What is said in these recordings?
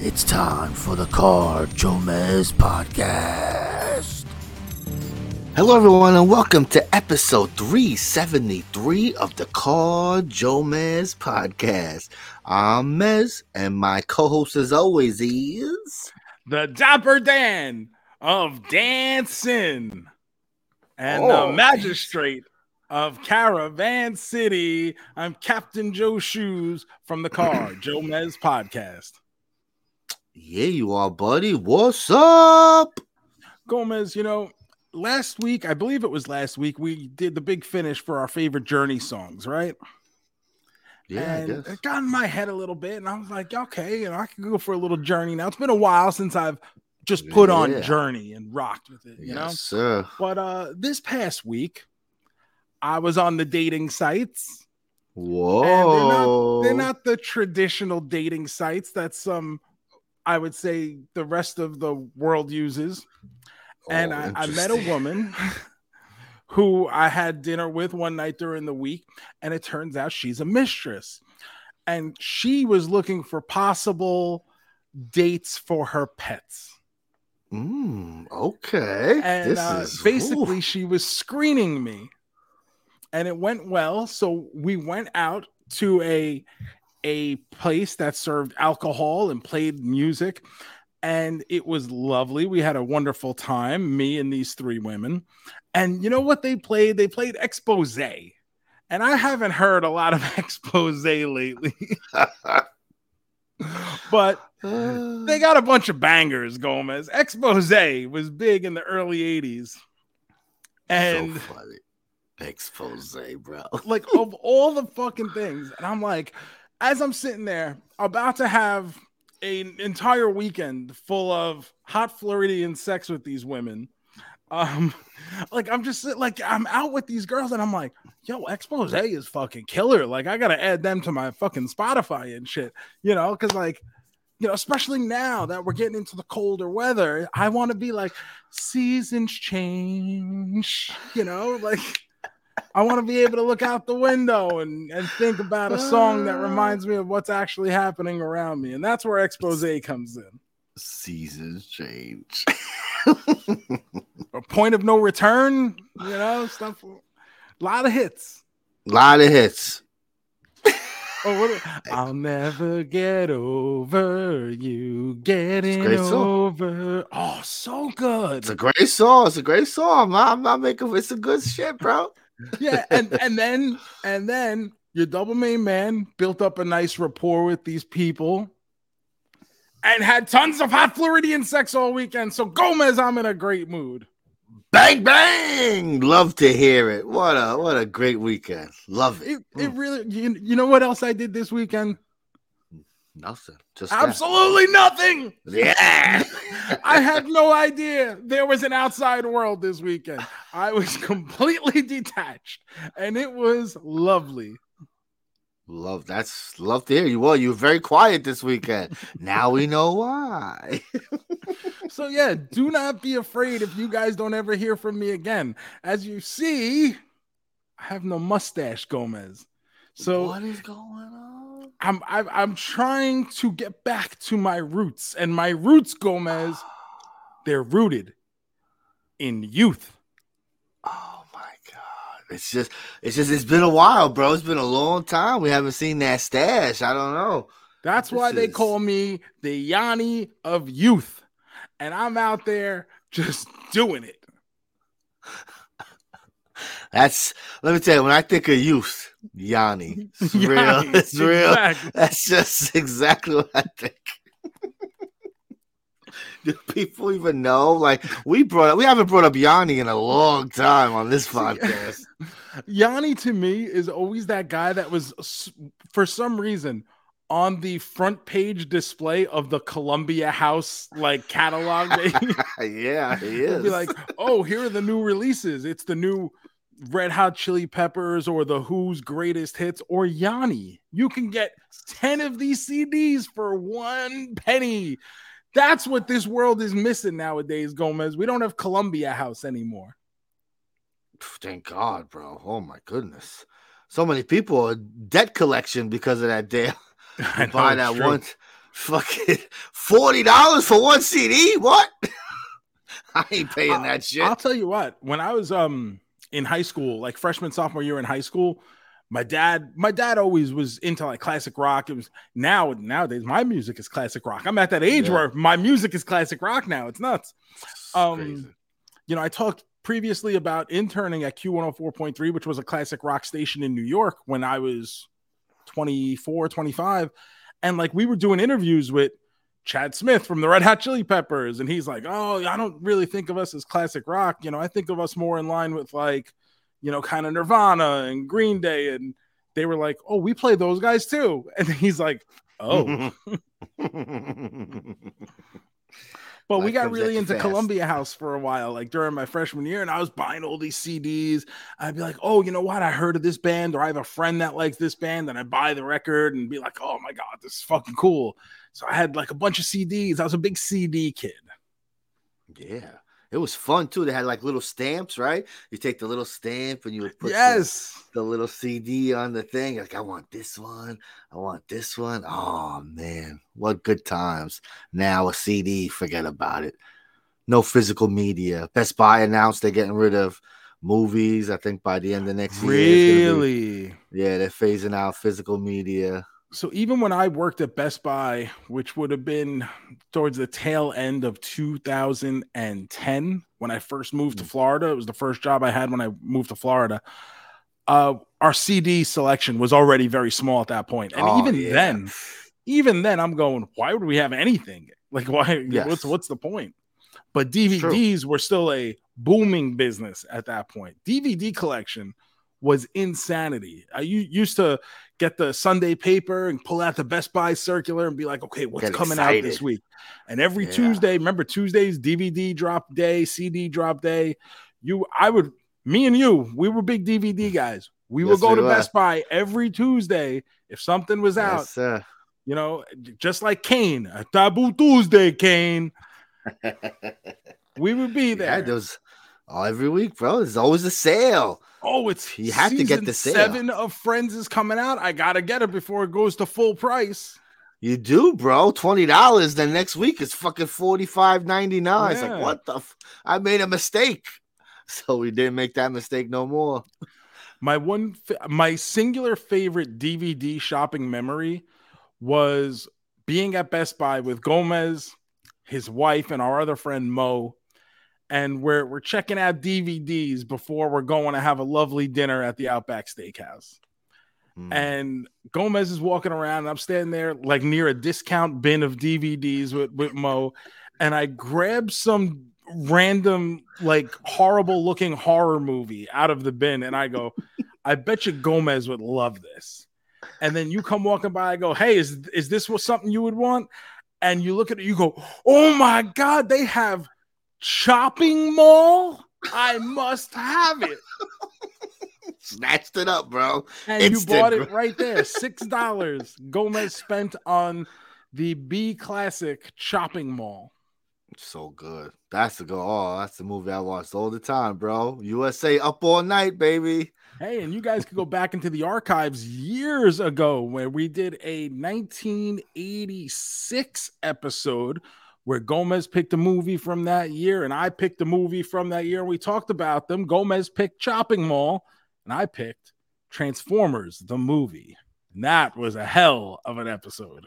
It's time for the Car Joe Mez podcast. Hello, everyone, and welcome to episode 373 of the Car Joe Mez podcast. I'm Mez, and my co host, as always, is. the Dapper Dan of Dancing and Oh, the Magistrate of Caravan City. I'm Captain Joe Shoes from the Car Joe Mez podcast. Yeah, you are, buddy. What's up? Gomez, you know, last week, I believe it was last week, we did the big finish for our favorite Journey songs, right? Yeah, and I guess. it got in my head a little bit, and I was like, okay, you know, I can go for a little journey now. It's been a while since I've just put Yeah. on Journey and rocked with it, you yes, know. sir. But uh this past week, I was on the dating sites. Whoa. And they're not, they're not the traditional dating sites that some I would say the rest of the world uses. And Oh, I, I met a woman who I had dinner with one night during the week, and it turns out she's a mistress. And she was looking for possible dates for her pets. Mm, okay. and this uh, is basically ooh. she was screening me and it went well so we went out to a a place that served alcohol and played music and it was lovely we had a wonderful time me and these three women and you know what they played they played expose and i haven't heard a lot of expose lately but they got a bunch of bangers, Gomez. Expose was big in the early 80s. And so funny. Expose, bro. like of all the fucking things, and I'm like, as I'm sitting there about to have an entire weekend full of hot Floridian sex with these women. Um, like I'm just like I'm out with these girls, and I'm like, yo, expose is fucking killer. Like, I gotta add them to my fucking Spotify and shit, you know, because like you know, especially now that we're getting into the colder weather, I want to be like, seasons change, you know, like I want to be able to look out the window and, and think about a song that ah. reminds me of what's actually happening around me. And that's where expose comes in. Seasons change. A point of no return, you know, stuff. A lot of hits. A lot of hits. Oh, what, I'll never get over you getting over. Oh, so good. It's a great song. It's a great song. I'm not, I'm not making it's a good shit, bro. Yeah, and and then and then your double main man built up a nice rapport with these people and had tons of hot Floridian sex all weekend. So Gomez, I'm in a great mood. Bang bang. Love to hear it. What a what a great weekend. Love it. It, it mm. really you, you know what else I did this weekend? Nothing. Just that. Absolutely nothing. Yeah. I had no idea there was an outside world this weekend. I was completely detached and it was lovely. Love that's love to hear you. Well, you were very quiet this weekend. now we know why. So yeah, do not be afraid if you guys don't ever hear from me again. As you see, I have no mustache, Gomez. So what is going on? I'm, I'm I'm trying to get back to my roots, and my roots, Gomez, they're rooted in youth. Oh my god. It's just it's just it's been a while, bro. It's been a long time. We haven't seen that stash. I don't know. That's why This they call me the Yanni of youth, and I'm out there just doing it. That's let me tell you, when I think of youth, Yanni. It's real. It's real. exactly. That's just exactly what I think. Do people even know? Like we brought up, we haven't brought up Yanni in a long time on this podcast. Yanni to me is always that guy that was for some reason on the front page display of the Columbia House like catalog. yeah, he is. be like, oh, here are the new releases. It's the new Red Hot Chili Peppers or the Who's Greatest Hits or Yanni. You can get 10 of these CDs for one penny. That's what this world is missing nowadays, Gomez. We don't have Columbia House anymore. Thank God, bro. Oh my goodness. So many people are debt collection because of that I know, buy that true. one fucking forty dollars for one CD. What? I ain't paying I'll- that shit. I'll tell you what, when I was um in high school, like freshman, sophomore year in high school, my dad, my dad always was into like classic rock. It was now nowadays my music is classic rock. I'm at that age Yeah. where my music is classic rock now. It's nuts. Um, crazy. You know, I talked previously about interning at Q104.3, which was a classic rock station in New York when I was 24, 25. And like we were doing interviews with Chad Smith from the Red Hot Chili Peppers. And he's like, Oh, I don't really think of us as classic rock. You know, I think of us more in line with like, you know, kind of Nirvana and Green Day. And they were like, Oh, we play those guys too. And he's like, Oh, but we got really into fast. Columbia House for a while, like during my freshman year, and I was buying all these CDs. I'd be like, "Oh, you know what? I heard of this band, or I have a friend that likes this band," and I buy the record and be like, "Oh my god, this is fucking cool." So I had like a bunch of CDs. I was a big CD kid. yeah. It was fun too. They had like little stamps, right? You take the little stamp and you would put the- yes, the little CD on the thing. Like, I want this one. I want this one. Oh man, what good times. Now a CD, forget about it. No physical media. Best Buy announced they're getting rid of movies. I think by the end of next year. be- really. yeah, they're phasing out physical media. So even when I worked at Best Buy, which would have been towards the tail end of 2010, when I first moved to Florida, it was the first job I had when I moved to Florida. Uh, our CD selection was already very small at that point, and Oh, even yeah. then, even then, I'm going, why would we have anything? Like, why? Yes. What's what's the point? But DVDs were still a booming business at that point. DVD collection was insanity. I used to get the Sunday paper and pull out the Best Buy circular and be like, okay, what's Get coming out this week? And every Yeah. Tuesday, remember Tuesdays, DVD drop day, CD drop day. You, I would, me and you, we were big DVD guys. We Yes, would go we to were. Best Buy every Tuesday if something was out. Yes, sir. You know, just like Kane, a Taboo Tuesday, Kane. We would be yeah, there. those oh, every week, bro. There's always a sale. Oh, it's You have to get the sale. Seven of Friends is coming out. I gotta get it before it goes to full price. You do, bro. Twenty dollars. Then next week it's fucking forty five ninety nine. It's Yeah. like what the? F- I made a mistake, so we didn't make that mistake no more. My one, fa- my singular favorite DVD shopping memory was being at Best Buy with Gomez, his wife, and our other friend Mo, and we're we're checking out DVDs before we're going to have a lovely dinner at the Outback Steakhouse. Hmm. and Gomez is walking around, and I'm standing there like near a discount bin of DVDs with, with Mo, and I grab some random, like horrible looking horror movie out of the bin, and I go, I bet you Gomez would love this. And then you come walking by, I go, Hey, is is this what something you would want? And you look at it, you go, Oh my god, they have chopping mall. I must have it. Snatched it up, bro. And Instant, you bought it right there. Six dollars. Gomez spent on the B Classic Chopping Mall. So good. That's the go. Oh, that's the movie I watched all the time, bro. USA up all night, baby. Hey, and you guys could go back into the archives years ago where we did a 1986 episode where Gomez picked a movie from that year and I picked a movie from that year. And we talked about them. Gomez picked Chopping Mall and I picked Transformers, the movie. And that was a hell of an episode.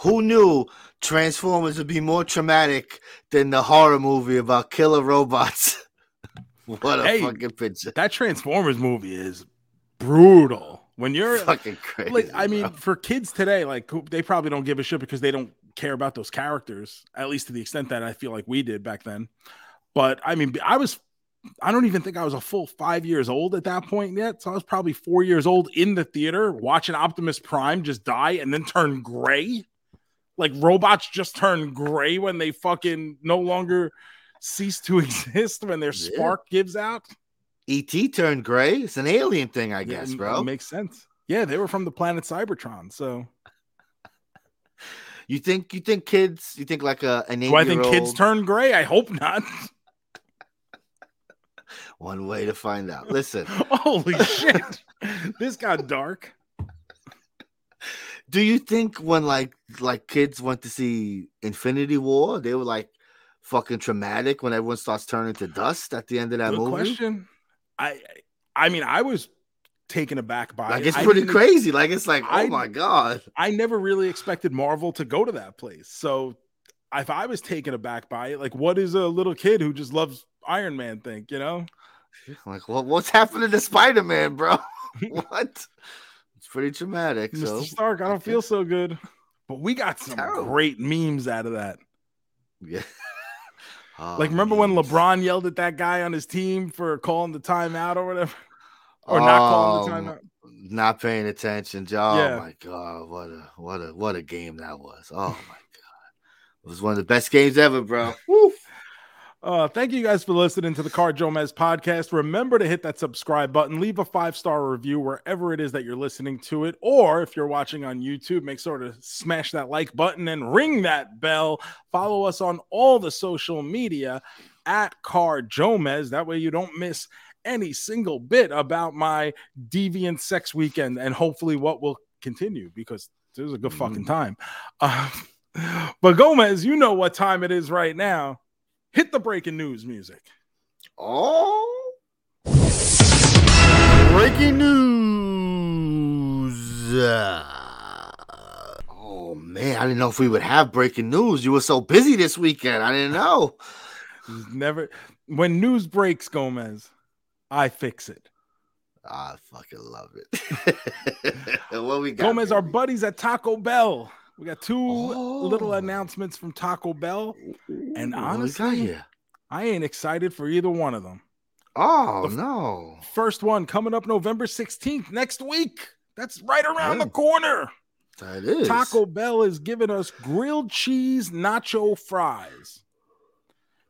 Who knew Transformers would be more traumatic than the horror movie about killer robots? what a Hey, fucking picture. That Transformers movie is brutal. When you're Fucking crazy. like, I mean, bro. for kids today, like they probably don't give a shit because they don't care about those characters, at least to the extent that I feel like we did back then. But I mean, I was I don't even think I was a full five years old at that point yet. So I was probably four years old in the theater watching Optimus Prime just die and then turn gray. Like robots just turn gray when they fucking no longer cease to exist when their Yeah. spark gives out. ET turned gray. It's an alien thing, I guess, it- bro. It makes sense. Yeah, they were from the planet Cybertron. So You think you think kids? You think like a an eight do I think kids turn gray? I hope not. One way to find out. Listen, Holy shit. this got dark. do you think when like like kids went to see Infinity War, they were like fucking traumatic when everyone starts turning to dust at the end of that Good movie? question. I I mean, I was taken aback by Like it. it's I pretty crazy. Like it's like, oh my god. I never really expected Marvel to go to that place. So if I was taken aback by it, like what is a little kid who just loves Iron Man think, you know? Like what what's happening to Spider Man, bro? what? It's pretty traumatic. Mr. So Stark, I don't feel so good. But we got some Terrible. great memes out of that. yeah. Oh, Like, remember when. LeBron yelled at that guy on his team for calling the timeout or whatever? Or not calling the Um, timeout? not paying attention. Oh Yeah. my god, what a what a what a game that was. Oh my god. It was one of the best games ever, bro. Uh, thank you guys for listening to the Car Jomez podcast. Remember to hit that subscribe button, leave a five star review wherever it is that you're listening to it, or if you're watching on YouTube, make sure to smash that like button and ring that bell. Follow us on all the social media at Car Jomez. That way you don't miss any single bit about my deviant sex weekend and hopefully what will continue because it was a good fucking time. Uh, but Gomez, you know what time it is right now. Hit the breaking news music. Oh breaking news. Oh man, I didn't know if we would have breaking news. You were so busy this weekend. I didn't know. Never when news breaks, Gomez, I fix it. I fucking love it. what we got? Gomez, our buddies at Taco Bell. We got two oh. little Oh. announcements from Taco Bell. and Ooh, what we got honestly- I ain't excited for either one of them. Oh The- no. First one coming up November 16th next week. That's right around the Oh. corner. That is Taco Bell is giving us grilled cheese nacho fries.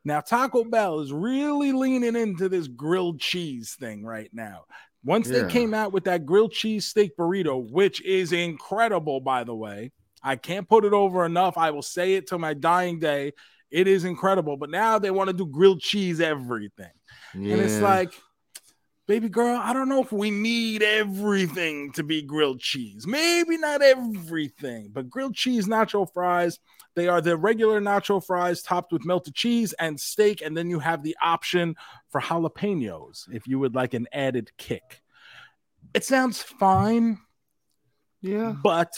Now, Taco Bell is really leaning into this grilled cheese thing right now. Once Yeah. they came out with that grilled cheese steak burrito, which is incredible, by the way, I can't put it over enough. I will say it to my dying day. It is incredible. But now they want to do grilled cheese everything. And it's like, baby girl, I don't know if we need everything to be grilled cheese. Maybe not everything, but grilled cheese nacho fries. They are the regular nacho fries topped with melted cheese and steak. And then you have the option for jalapenos if you would like an added kick. It sounds fine, yeah. but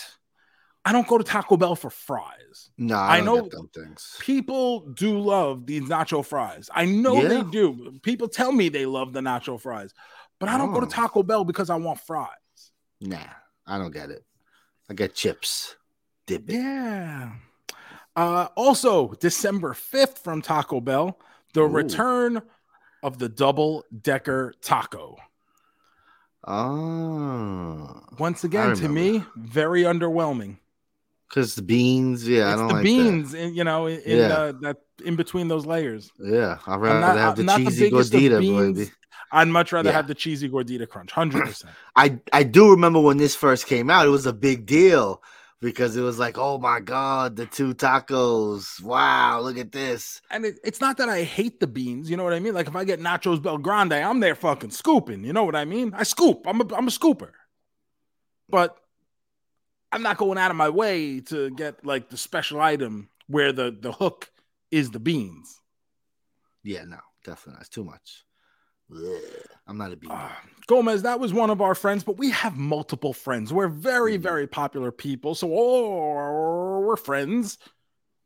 I don't go to Taco Bell for fries. No, I I, don't know- get them things. People do love these nacho fries. I know they do. People tell me they love the nacho fries, but I don't go to Oh. Taco Bell because I want fries. Nah, I don't get it. I get chips. Dip it. Yeah. Uh, also, December 5th from Taco Bell, the Ooh. return of the double decker taco. Oh, Once again, to me, very underwhelming. because the beans. Yeah, I don't the like beans, in, you know, in, Yeah. uh, that in between those layers. Yeah, I'd rather not- have the cheesy of gordita, beans. I'd much rather Yeah. have the cheesy gordita crunch, 100%. I I do remember when this first came out. It was a big deal because it was like, oh my god, the two tacos! Wow, look at this. and it, it's not that I hate the beans, you know what I mean? Like if I get nachos Bel Grande, I'm there fucking scooping, you know what I mean? I scoop. I'm a I'm a scooper. But I'm not going out of my way to get like the special item where the the hook is the beans. Yeah, no, definitely not. It's too much. I'm not a bean. Uh, Gomez, that was one of our friends, but we have multiple friends. We're very, Mhm. very popular people. So oh, we're friends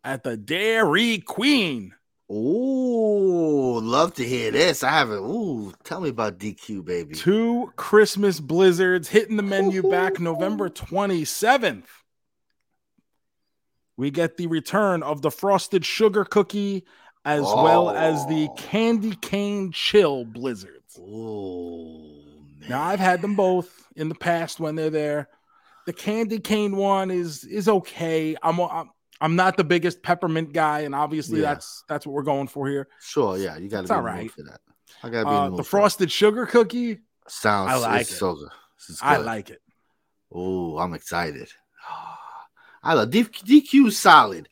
at the Dairy Queen. Ooh, love to hear this. I haven't. Ooh, tell me about DQ, baby. Two Christmas blizzards hitting the menu back November 27th. We get the return of the frosted sugar cookie as well as the Oh. candy cane chill blizzards. Oh man. Now I've had them both in the past when they're there. The candy cane one is is okay. I'm I'm, I'm not the biggest peppermint guy, and obviously Yeah. that's that's what we're going for here. Sure, yeah, you gotta be in all right. for that. I gotta be in Uh, the mood the for frosted sugar cookie, sounds I like it. so good. Is I like it. Oh, I'm excited. I love DQ, solid.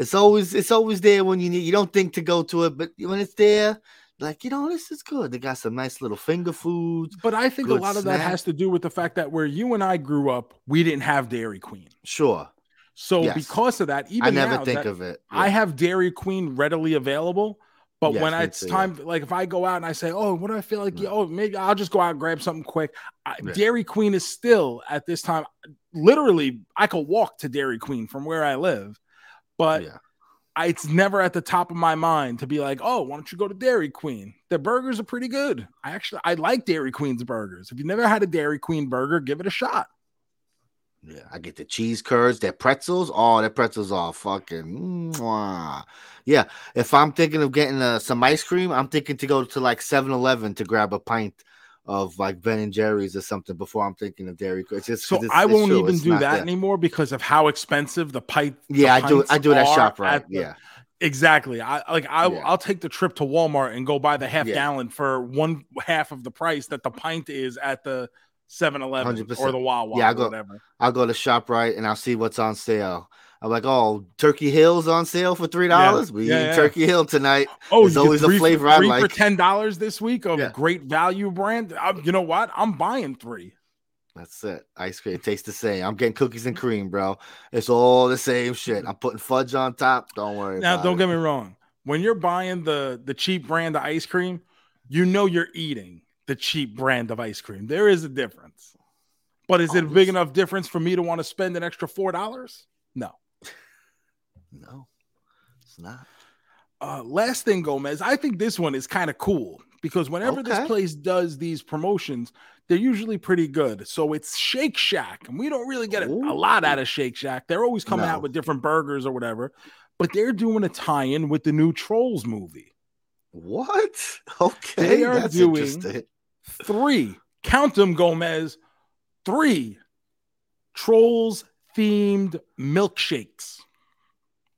It's always it's always there when you need. You don't think to go to it, but when it's there, like you know, this is good. They got some nice little finger foods. But I think a lot of that has to do with the fact that where you and I grew up, we didn't have Dairy Queen. Sure, So Yes. because of that, even I never now, think of it. I have Dairy Queen readily available. But Yes, when it's too, yeah. time, like if I go out and I say, "Oh, what do I feel like?" Yeah. Oh, maybe I'll just go out and grab something quick. I, Yeah. Dairy Queen is still at this time, literally, I could walk to Dairy Queen from where I live, but yeah. I, it's never at the top of my mind to be like, "Oh, why don't you go to Dairy Queen?" Their burgers are pretty good. I actually I like Dairy Queen's burgers. If you've never had a Dairy Queen burger, give it a shot. Yeah, I get the cheese curds, their pretzels. Oh, their pretzels are fucking. Mwah. Yeah, if I'm thinking of getting uh, some ice cream, I'm thinking to go to like 7 Eleven to grab a pint of like Ben and Jerry's or something before I'm thinking of Dairy Queen. It's just, So it's- I it's won't true, even it's do not that anymore because of how expensive the pipe. Yeah, I do. I do that are ShopRite. the- Yeah, Exactly. I like I Yeah. I'll take the trip to Walmart and go buy the half Yeah. gallon for one half of the price that the pint is at the 7-Eleven or the Wawa Yeah, I or go- whatever. I'll go to ShopRite and I'll see what's on sale. I'm like, oh, Turkey Hill's on sale for three dollars. We Yeah, eating yeah. Turkey Hill tonight. Oh, you always a three for- flavor I three for ten dollars this week of great value brand. i you know what? I'm buying three. That's it. Ice cream tastes the same. I'm getting cookies and cream, bro. It's all the same shit. I'm putting fudge on top. Don't worry. Now, don't it. get me wrong. When you're buying the the cheap brand of ice cream, you know you're eating the cheap brand of ice cream. There is a difference. But is it a big enough difference for me to want to spend an extra four dollars? No. No, it's not. Uh, last thing, Gomez, I think this one is kind of cool because whenever this place does these promotions, they're usually pretty good. So it's Shake Shack, and we don't really get a, a lot out of Shake Shack. They're always coming No. out with different burgers or whatever, but they're doing a tie-in with the new Trolls movie. What? Okay, They are that's doing-. Three, count them, Gomez. Three Trolls themed milkshakes.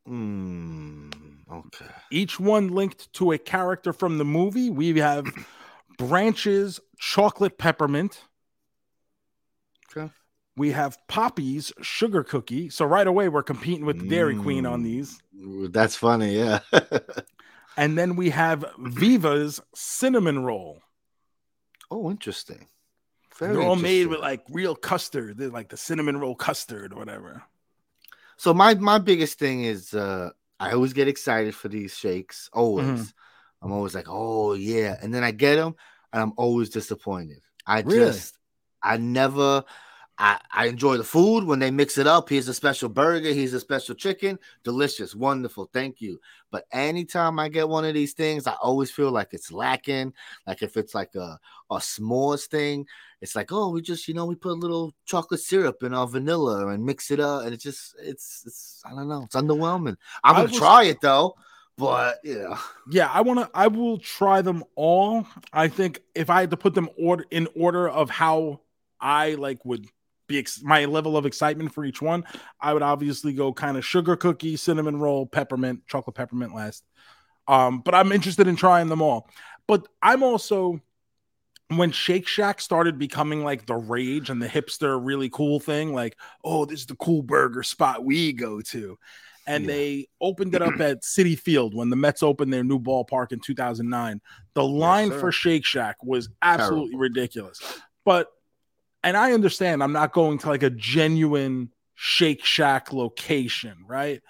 Hmm. okay. each one linked to a character from the movie. We have Branch's chocolate peppermint. Okay. We have Poppy's sugar cookie. So right away we're competing with the Dairy Queen on Mm. these. That's funny. Yeah. And then we have Viva's cinnamon roll. oh, interesting. Very They're all made with like real custard. They're like the cinnamon roll custard or whatever. So my my biggest thing is uh I always get excited for these shakes. Always. Mm-hmm. I'm always like, oh yeah, and then I get them, and I'm always disappointed. I Really? just I never. I, I enjoy the food when they mix it up. Here's a special burger. Here's a special chicken. Delicious, wonderful. Thank you. But anytime I get one of these things, I always feel like it's lacking. Like if it's like a a s'mores thing, it's like, oh, we just, you know, we put a little chocolate syrup in our vanilla and mix it up, and it's just, it's, it's, I don't know, it's underwhelming. I'm gonna was- try it though, but yeah, Yeah, I want to. I will try them all. I think if I had to put them order in order of how I like would be ex- my level of excitement for each one, I would obviously go kind of sugar cookie, cinnamon roll, peppermint, chocolate peppermint last. Um, but I'm interested in trying them all. But I'm also when Shake Shack started becoming like the rage and the hipster really cool thing, like, oh, this is the cool burger spot we go to. And Yeah. they opened it up at Citi Field when the Mets opened their new ballpark in 2009. The line sir. for Shake Shack was absolutely ridiculous. But, and I understand I'm not going to like a genuine Shake Shack location, right?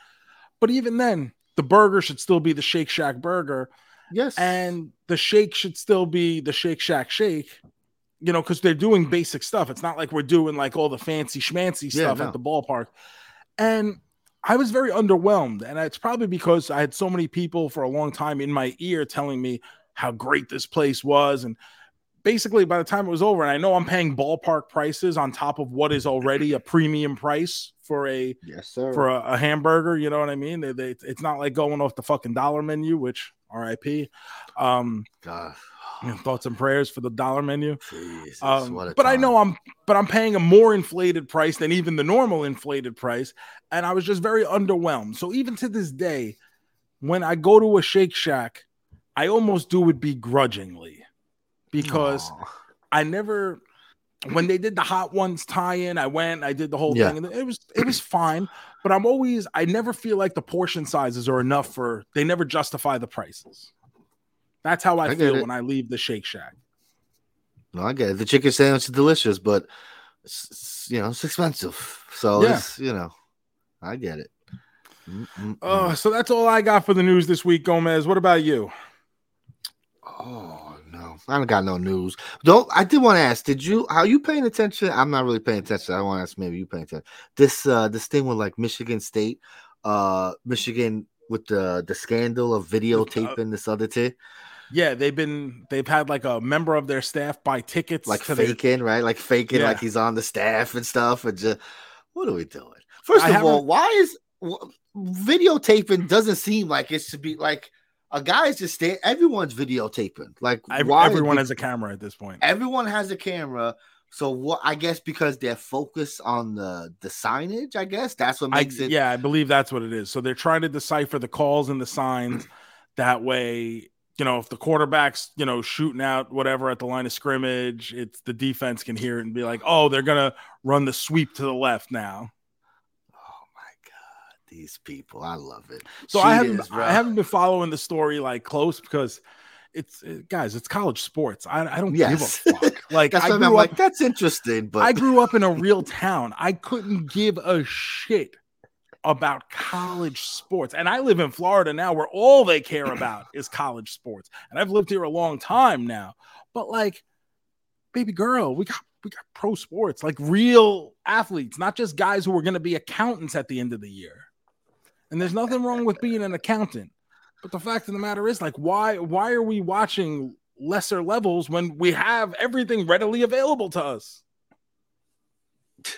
But even then, the burger should still be the Shake Shack burger yes, and the shake should still be the Shake Shack shake, you know, because they're doing basic stuff. It's not like we're doing like all the fancy schmancy Yeah, stuff no. at the ballpark. And I was very underwhelmed. And it's probably because I had so many people for a long time in my ear telling me how great this place was. And basically by the time it was over, and I know I'm paying ballpark prices on top of what is already a premium price for a Yes, sir. for a, a hamburger. You know what I mean? They, they, it's not like going off the fucking dollar menu, which RIP. Um, God. you know, thoughts and prayers for the dollar menu. Jesus, Um, but I know I'm, but I'm paying a more inflated price than even the normal inflated price, and I was just very underwhelmed. So even to this day, when I go to a Shake Shack, I almost do it begrudgingly because Aw. I never when they did the hot ones tie-in, I went, I did the whole Yeah. thing, and it was it was fine. But I'm always I never feel like the portion sizes are enough for they never justify the prices. That's how I, I feel when I leave the Shake Shack. No, I get it. The chicken sandwich is delicious, but it's, it's, you know it's expensive. So Yeah. it's you know, I get it. Mm, mm, Uh, mm. so that's all I got for the news this week, Gomez. What about you? oh no, I don't got no news. Don't I did want to ask? Did you? How you paying attention? I'm not really paying attention. I want to ask. Maybe you paying attention. This uh this thing with like Michigan State, uh Michigan with the the scandal of videotaping this other thing, Yeah, they've been they've had like a member of their staff buy tickets like to their- faking, right? Like faking, Yeah. like he's on the staff and stuff. And just what are we doing? First I of all, why is videotaping doesn't seem like it should be like a guy's just stay. Everyone's videotaping. Like why everyone has a camera at this point. everyone has a camera. So what? I guess because they're focused on the the signage. I guess that's what I, makes it. yeah, I believe that's what it is. So they're trying to decipher the calls and the signs. that way, you know, if the quarterback's, you know, shooting out whatever at the line of scrimmage, it's the defense can hear it and be like, oh, they're gonna run the sweep to the left now. These people! I love it. So I haven't bro. I haven't been following the story like close because it's it- guys, it's college sports. I, I don't Yes. give a fuck. Like I grew I'm up, like. That's interesting, but I grew up in a real town. I couldn't give a shit about college sports. And I live in Florida now where all they care about is college sports. And I've lived here a long time now. But like baby girl, we got we got pro sports, like real athletes, not just guys who are going to be accountants at the end of the year. And there's nothing wrong with being an accountant. But the fact of the matter is like why why are we watching lesser levels when we have everything readily available to us?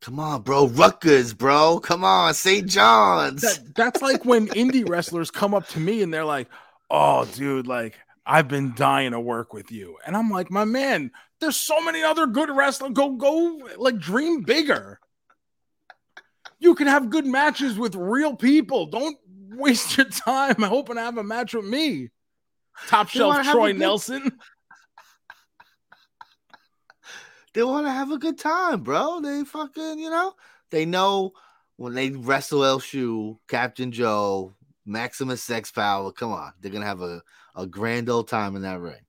come on, bro. Rutgers, bro. Come on, St. John's. that, that's like when indie wrestlers come up to me and they're like, "Oh, dude, like I've been dying to work with you," and I'm like, "My man, there's so many other good wrestlers. Go, go, like dream bigger. You can have good matches with real people. Don't waste your time hoping to have a match with me." Top shelf Troy good- Nelson. they want to have a good time, bro. They fucking, you know, they know when they wrestle El Shoe, Captain Joe, Maximus Sex Power. Come on, they're gonna have a, a grand old time in that ring.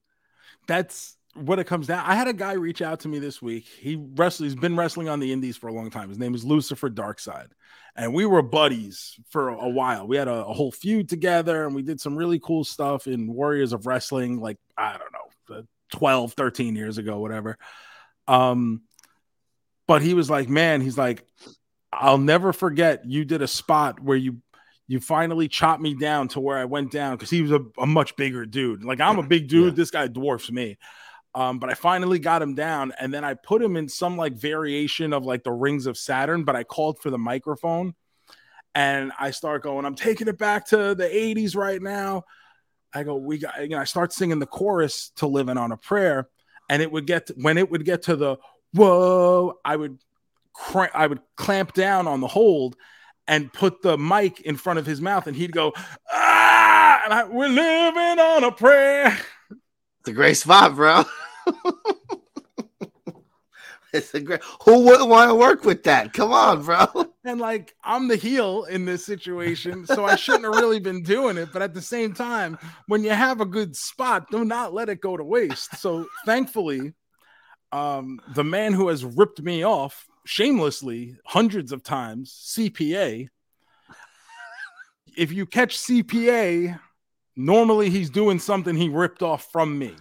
that's what it comes down. I had a guy reach out to me this week. He wrestled, he's been wrestling on the indies for a long time. His name is Lucifer Darkside. And we were buddies for a while. We had a, a whole feud together and we did some really cool stuff in Warriors of Wrestling, like, I don't know, uh, 12, 13 years ago, whatever. Um, but he was like, man, he's like, I'll never forget you did a spot where you you finally chopped me down to where I went down because he was a, a much bigger dude. Like I'm a big dude, Yeah. this guy dwarfs me. Um, but I finally got him down, and then I put him in some like variation of like the rings of Saturn. But I called for the microphone, and I start going, "I'm taking it back to the '80s right now." I go, "We got," you know, I start singing the chorus to "Living on a Prayer," and it would get when it would get to the "Whoa," I would cra- I would clamp down on the hold and put the mic in front of his mouth, and he'd go, "Ah!" And I, we're living on a prayer. It's a great spot, bro. it's a great. Who wouldn't want to work with that? Come on, bro. And like I'm the heel in this situation, so I shouldn't have really been doing it. But at the same time, when you have a good spot, do not let it go to waste. So thankfully, um, the man who has ripped me off shamelessly hundreds of times, CPA. If you catch CPA, normally he's doing something he ripped off from me,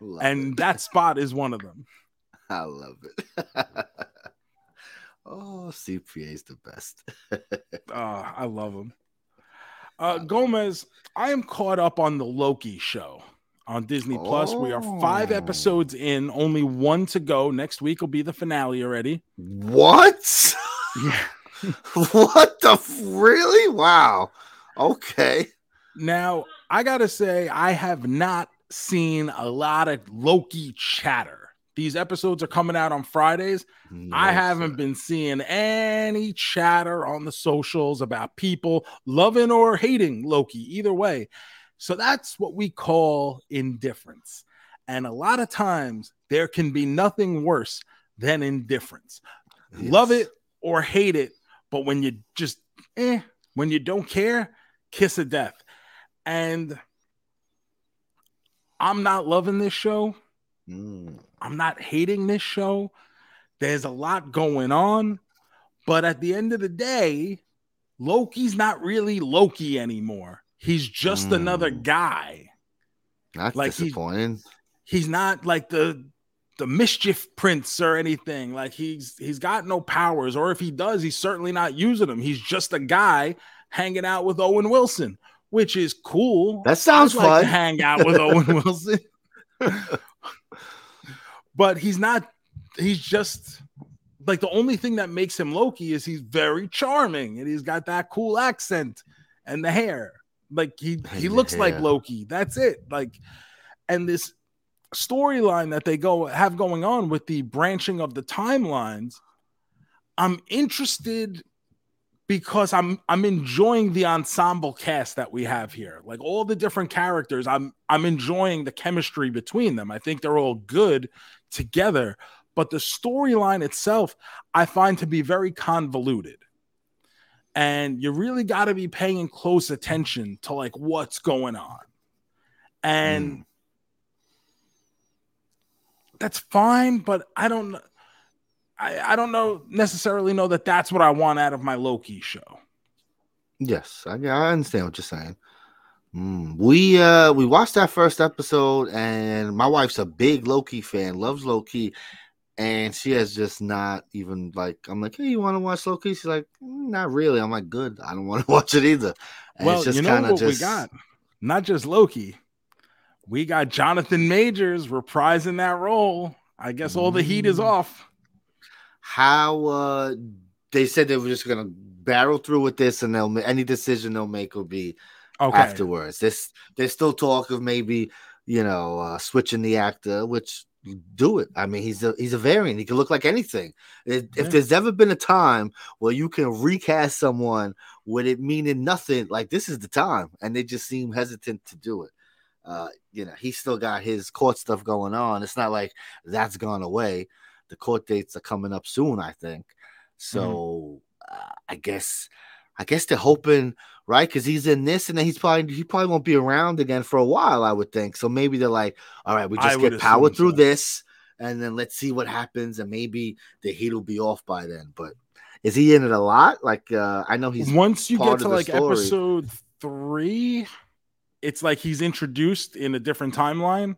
Love and it. that spot is one of them. I love it. oh, CPA is the best. Uh, I love him. Uh, Gomez, I am caught up on the Loki show. on Disney Plus. We are five episodes in, only one to go. Next week will be the finale already. What? Yeah. what the f- really? Wow. Okay. Now, I gotta say, I have not seen a lot of Loki chatter. These episodes are coming out on Fridays. I haven't been seeing any chatter on the socials about people loving or hating Loki, either way. So that's what we call indifference. And a lot of times there can be nothing worse than indifference. Love it or hate it, but when you just eh, when you don't care, kiss of death. And I'm not loving this show. Mm. I'm not hating this show. There's a lot going on, but at the end of the day, Loki's not really Loki anymore. He's just another Mm. guy. That's Like he- disappointing. He's not like the the mischief prince or anything. Like he's he's got no powers, or if he does, he's certainly not using them. He's just a guy hanging out with Owen Wilson, which is cool. That sounds I'd like fun. to hang out with Owen Wilson. but he's not he's just like the only thing that makes him Loki is he's very charming and he's got that cool accent and the hair. Like he he looks like. Loki. That's it. Like and this storyline that they go have going on with the branching of the timelines, I'm interested because I'm I'm enjoying the ensemble cast that we have here. Like all the different characters, I'm I'm enjoying the chemistry between them. I think they're all good together, but the storyline itself I find to be very convoluted. And you really got to be paying close attention to like what's going on. And hmm. that's fine, but I don't I, I don't know necessarily know that that's what I want out of my Loki show. Yes, I, I understand what you're saying. Mm, We uh we watched that first episode, and my wife's a big Loki fan, loves Loki, and she has just not even like I'm like, hey, you want to watch Loki? She's like, "Mm, not really. I'm like, good. I don't want to watch it either. And well, it's just you know what we got? Not just Loki. We got Jonathan Majors reprising that role. I guess all the heat is Mm. off. How uh they said they were just gonna barrel through with this, and they'll any decision they'll make will be Okay. afterwards. This there's still talk of maybe you know uh, switching the actor, which do it. I mean, he's a he's a variant. He can look like anything. If, Yeah. if there's ever been a time where you can recast someone with it meaning nothing, like this is the time, and they just seem hesitant to do it. Uh, you know, he's still got his court stuff going on. It's not like that's gone away. The court dates are coming up soon, I think. So uh, I guess I guess they're hoping right? Because he's in this, and then he's probably he probably won't be around again for a while, I would think. So maybe they're like, all right, we just would get power through so. this, and then let's see what happens, and maybe the heat will be off by then. But is he in it a lot? Like, uh, I know he's Once you get to like story. episode three, it's like he's introduced in a different timeline.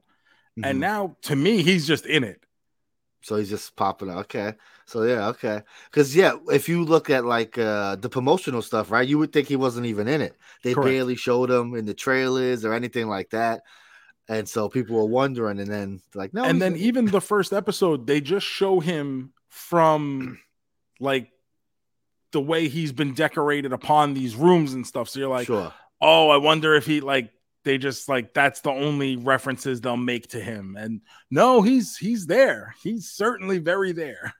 And Mhm. now to me, he's just in it. So he's just popping out. Okay. So yeah, okay. Because yeah, if you look at like uh the promotional stuff, right, you would think he wasn't even in it. They Correct. barely showed him in the trailers or anything like that. And so people were wondering, and then like, no, and then even the first episode, they just show him from like the way he's been decorated upon these rooms and stuff. So you're like, sure. oh, I wonder if he like they just like that's the only references they'll make to him. And no, he's he's there. He's certainly very there.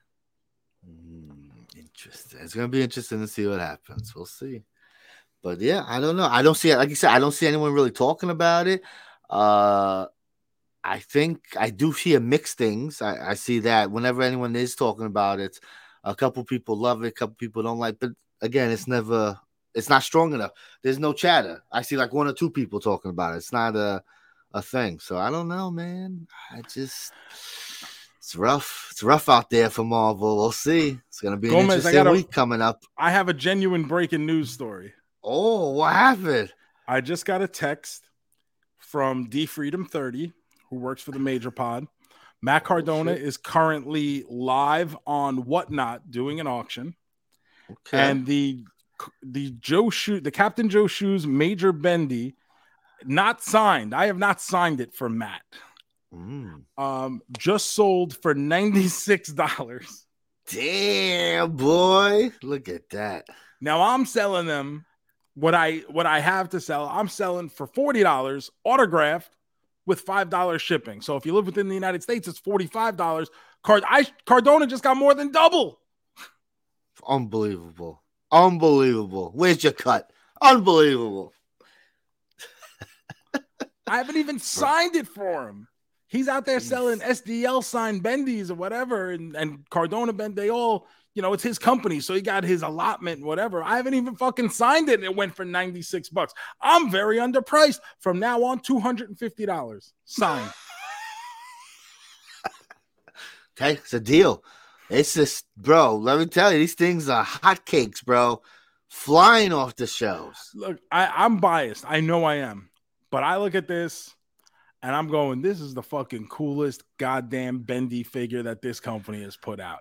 Mm, interesting. It's gonna be interesting to see what happens. We'll see. But yeah, I don't know. I don't see like you said, I don't see anyone really talking about it. Uh I think I do hear mixed things. I, I see that whenever anyone is talking about it, a couple people love it, a couple people don't like. But again, it's never, it's not strong enough. There's no chatter. I see like one or two people talking about it. It's not a, a thing. So I don't know, man. I just, it's rough. It's rough out there for Marvel. We'll see. It's gonna be an Gomez, I interesting gotta- week coming up. I have a genuine breaking news story. Oh, what happened? I just got a text from D Freedom 30, who works for the Major Pod. Matt oh, Cardona shit. is currently live on Whatnot doing an auction. Okay. and the the Joe Shoe, the Captain Joe Shoes Major Bendy not signed. I have not signed it for Matt. Mm. Um, just sold for ninety six dollars. Damn, boy. Look at that. Now I'm selling them what I what I have to sell. I'm selling for forty dollars autographed with five dollars shipping. So if you live within the United States, it's forty five dollars. Card I Cardona just got more than double. Unbelievable. Unbelievable. Where's your cut? Unbelievable. I haven't even signed it for him. He's out there selling SDL signed bendies or whatever, and, and Cardona bend. They all, you know, it's his company, so he got his allotment, whatever. I haven't even fucking signed it, and it went for ninety six bucks. I'm very underpriced. From now on, two hundred and fifty dollars signed. Okay, it's a deal. It's just, bro. Let me tell you, these things are hotcakes, bro. Flying off the shelves. Look, I, I'm biased. I know I am, but I look at this and I'm going, this is the fucking coolest goddamn bendy figure that this company has put out.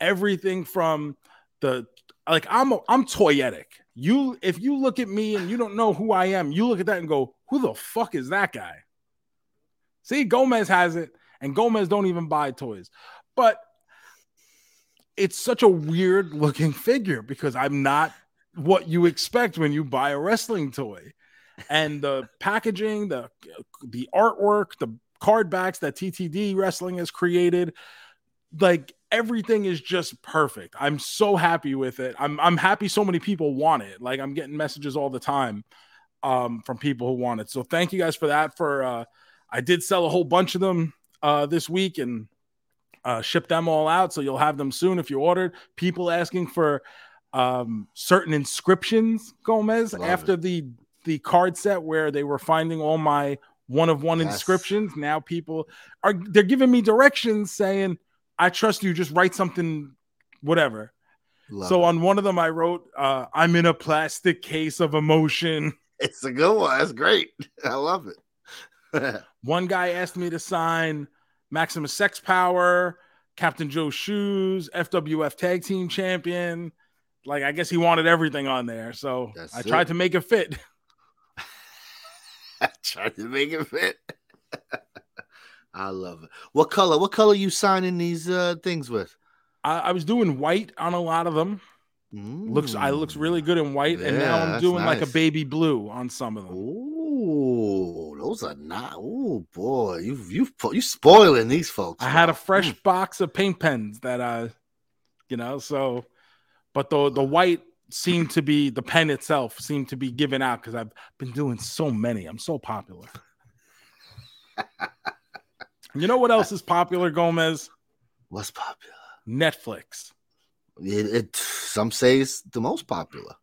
Everything from the like I'm I'm toyetic. You if you look at me and you don't know who I am, you look at that and go, who the fuck is that guy? See, Gomez has it, and Gomez don't even buy toys. But it's such a weird looking figure because I'm not what you expect when you buy a wrestling toy and the packaging, the the artwork, the card backs that TTD Wrestling has created, like everything is just perfect. I'm so happy with it. I'm I'm happy so many people want it. Like I'm getting messages all the time um from people who want it. So thank you guys for that for uh I did sell a whole bunch of them uh this week and uh ship them all out so you'll have them soon if you ordered. People asking for um certain inscriptions Gomez Love after it. the the card set where they were finding all my one of one Yes. inscriptions. Now people are they're giving me directions saying, I trust you, just write something, whatever. Love so it. on one of them, I wrote, uh, I'm in a plastic case of emotion. it's a good one. That's great. I love it. One guy asked me to sign Maximus Sex Power, Captain Joe Shoes, FWF Tag Team Champion. Like, I guess he wanted everything on there. So That's I tried it. to make it fit. I tried to make it fit. I love it. What color? What color you signing these uh things with? I, I was doing white on a lot of them. Looks I looks Mm. really good in white, and now I'm doing like a baby blue on some of them. Ooh, those are not. Oh boy, you you you spoiling these folks. I had a fresh Mm. box of paint pens that I, you know, so but the the white seemed to be the pen itself seemed to be given out because I've been doing so many. I'm so popular. you know what else is popular, Gomez? What's popular? Netflix. It, it some say it's the most popular.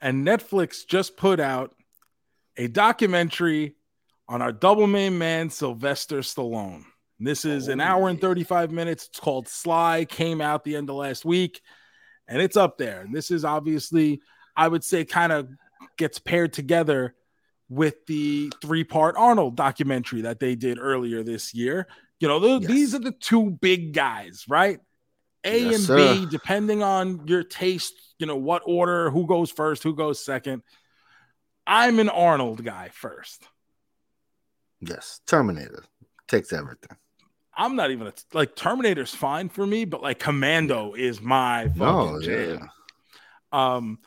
And Netflix just put out a documentary on our double main man, Sylvester Stallone. This is an hour and 35 minutes. It's called Sly, came out the end of last week, and it's up there. And this is obviously, I would say, kind of gets paired together with the three part Arnold documentary that they did earlier this year. You know, th- Yes. these are the two big guys, right? A Yes, and sir. B, depending on your taste, you know, what order, who goes first, who goes second. I'm an Arnold guy first. Yes, Terminator takes everything. I'm not even a, like Terminator's fine for me, but like Commando is my fucking No, jam. yeah, Um,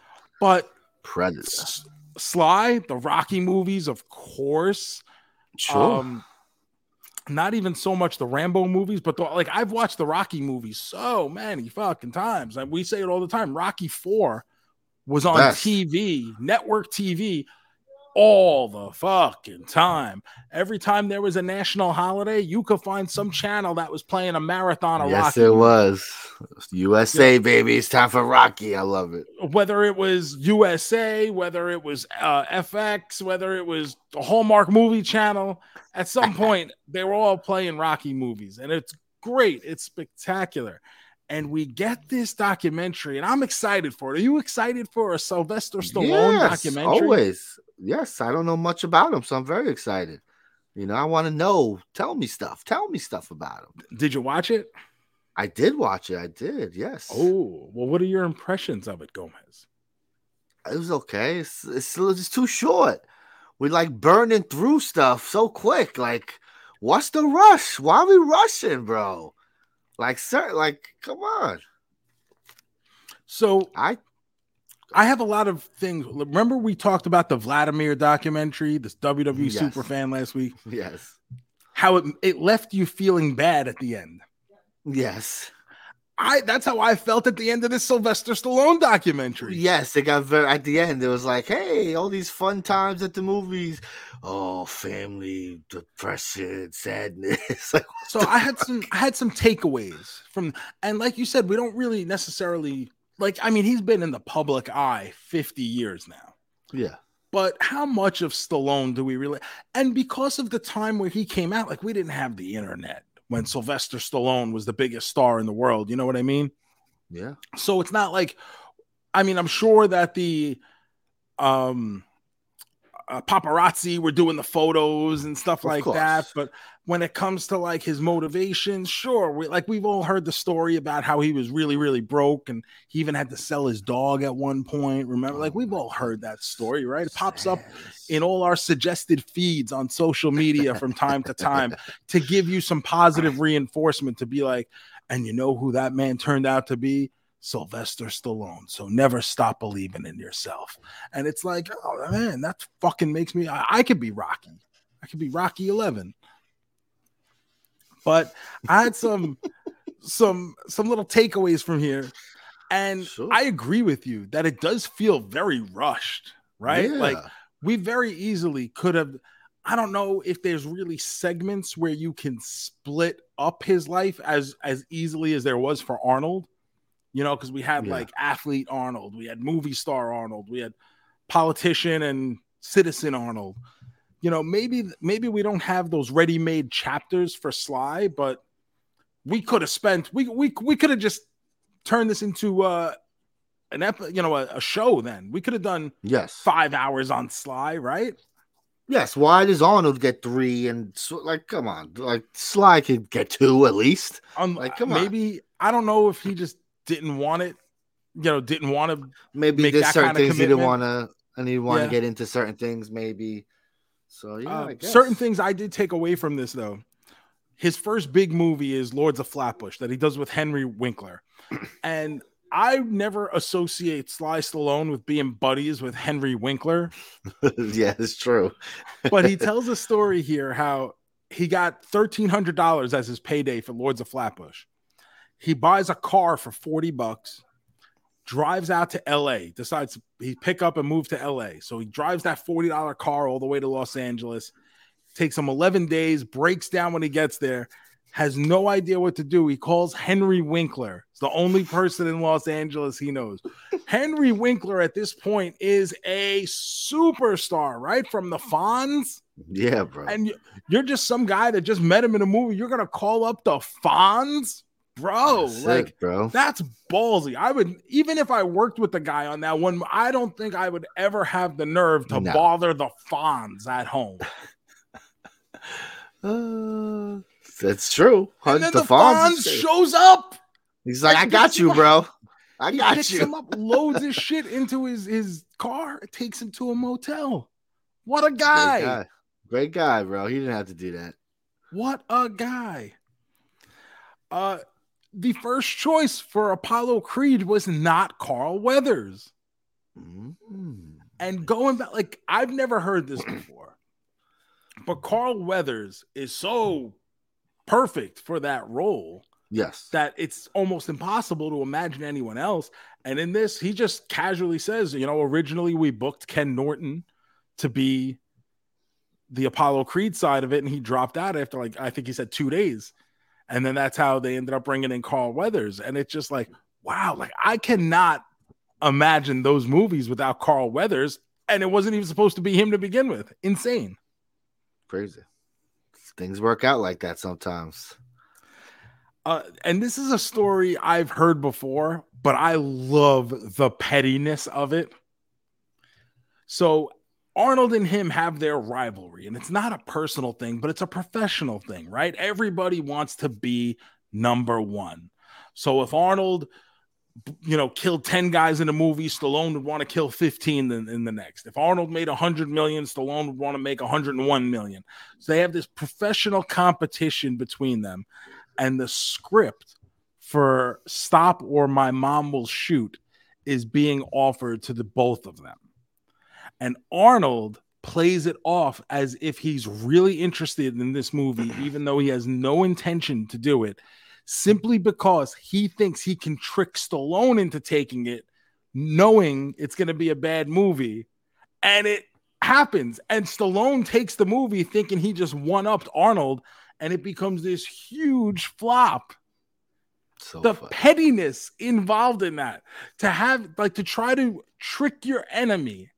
but Predator. S- Sly, the Rocky movies, of course. Sure. Um, not even so much the Rambo movies, but the, like I've watched the Rocky movies so many fucking times. And we say it all the time. Rocky Four was on Best. TV, network TV, all the fucking time. Every time there was a national holiday, you could find some channel that was playing a marathon of yes, Rocky. it was. USA, baby. It's time for Rocky. I love it. whether it was USA, whether it was uh, FX, whether it was the Hallmark movie channel, at some point they were all playing Rocky movies, and it's great. It's spectacular. And we get this documentary, and I'm excited for it. Are you excited for a Sylvester Stallone yes, documentary? always. Yes, I don't know much about him, so I'm very excited. You know, I want to know. Tell me stuff. Tell me stuff about him. Did you watch it? I did watch it. I did. Yes. Oh, well, what are your impressions of it, Gomez? it was okay. It's, it's, it's too short. we like burning through stuff so quick. Like, what's the rush? Why are we rushing, bro? Like, sir, like, come on. So I I have a lot of things. Remember, we talked about the Vladimir documentary, this WWE Yes. super fan last week. yes, How it it left you feeling bad at the end. yes, I that's how I felt at the end of this Sylvester Stallone documentary. yes. It got very at the end. It was like, hey, all these fun times at the movies. Oh, family, depression, sadness. like, So I had some I had some takeaways from and like you said, we don't really necessarily like I mean, he's been in the public eye 50 years now. yeah, But how much of Stallone do we really and because of the time where he came out, like we didn't have the internet when Sylvester Stallone was the biggest star in the world. You know what I mean? yeah, So it's not like I mean, I'm sure that the um uh, paparazzi were doing the photos and stuff like that, but when it comes to like his motivation, sure, we like we've all heard the story about how he was really really broke and he even had to sell his dog at one point. Remember, like we've all heard that story, right? It pops up in all our suggested feeds on social media from time to time to give you some positive reinforcement to be like, and you know who that man turned out to be? Sylvester Stallone. So never stop believing in yourself. And it's like, oh man, that fucking makes me. I, I could be Rocky. I could be Rocky 11. But I had some, some, some little takeaways from here, and Sure. I agree with you that it does feel very rushed, right? Like we very easily could have i don't know if there's really segments where you can split up his life as as easily as there was for arnold you know because we had Yeah. like athlete arnold we had movie star arnold we had politician and citizen arnold you know maybe maybe we don't have those ready-made chapters for sly but we could have spent we we, we could have just turned this into uh an ep- you know a, a show then we could have done yes, five hours on Sly, right? yes. Why does Arnold get three and like, come on, like Sly could get two at least. Um, Like, come on. maybe I don't know if he just didn't want it, you know, didn't want to. Maybe Make there's that certain things he didn't want to, and he want to get into certain things. Maybe. So yeah, I uh, guess. certain things I did take away from this though. His first big movie is Lords of Flatbush that he does with Henry Winkler, and I never associate Sly Stallone with being buddies with Henry Winkler. yeah, it's true. but he tells a story here how he got $1300 as his payday for lords of flatbush he buys a car for 40 bucks drives out to la decides he pick up and move to la so he drives that $40 car all the way to los angeles takes him 11 days breaks down when he gets there has no idea what to do. He calls henry winkler. It's the only person in los angeles he knows. Henry winkler at this point is a superstar right from the fonz? Yeah, bro. and you- you're just some guy that just met him in a movie. You're gonna call up the Fonz, bro. That's like it, bro. that's ballsy. I would even if I worked with the guy on that one. I don't think I would ever have the nerve to No. bother the Fonz at home. Uh, that's true. And then the the Fonz Fonz shows up. He's like, I got you, bro. I got picks you. him up, loads his shit into his his car, takes him to a motel. What a Great guy! guy. Great guy, bro. He didn't have to do that. What a guy. Uh the first choice for Apollo Creed was not Carl Weathers. Mm. And going back, like I've never heard this before, but Carl Weathers is so perfect for that role Yes. that it's almost impossible to imagine anyone else. And in this, he just casually says, you know, originally we booked Ken Norton to be the Apollo Creed side of it, and he dropped out after like I think he said two days. And then that's how they ended up bringing in Carl Weathers. And it's just like, wow, like I cannot imagine those movies without Carl Weathers. And it wasn't even supposed to be him to begin with. Insane. Crazy. Things work out like that sometimes. Uh, and this is a story I've heard before, but I love the pettiness of it. So Arnold and him have their rivalry, and it's not a personal thing, but it's a professional thing, right? Everybody wants to be number one. So if Arnold you know, killed 10 guys in a movie, Stallone would want to kill 15 in, in the next. If Arnold made 100 million, Stallone would want to make 101 million. So they have this professional competition between them. And the script for Stop or My Mom Will Shoot is being offered to the both of them. And Arnold plays it off as if he's really interested in this movie, even though he has no intention to do it simply because he thinks he can trick Stallone into taking it, knowing it's going to be a bad movie. And it happens. And Stallone takes the movie thinking he just one upped Arnold, and it becomes this huge flop. So the funny. pettiness involved in that to have like to try to trick your enemy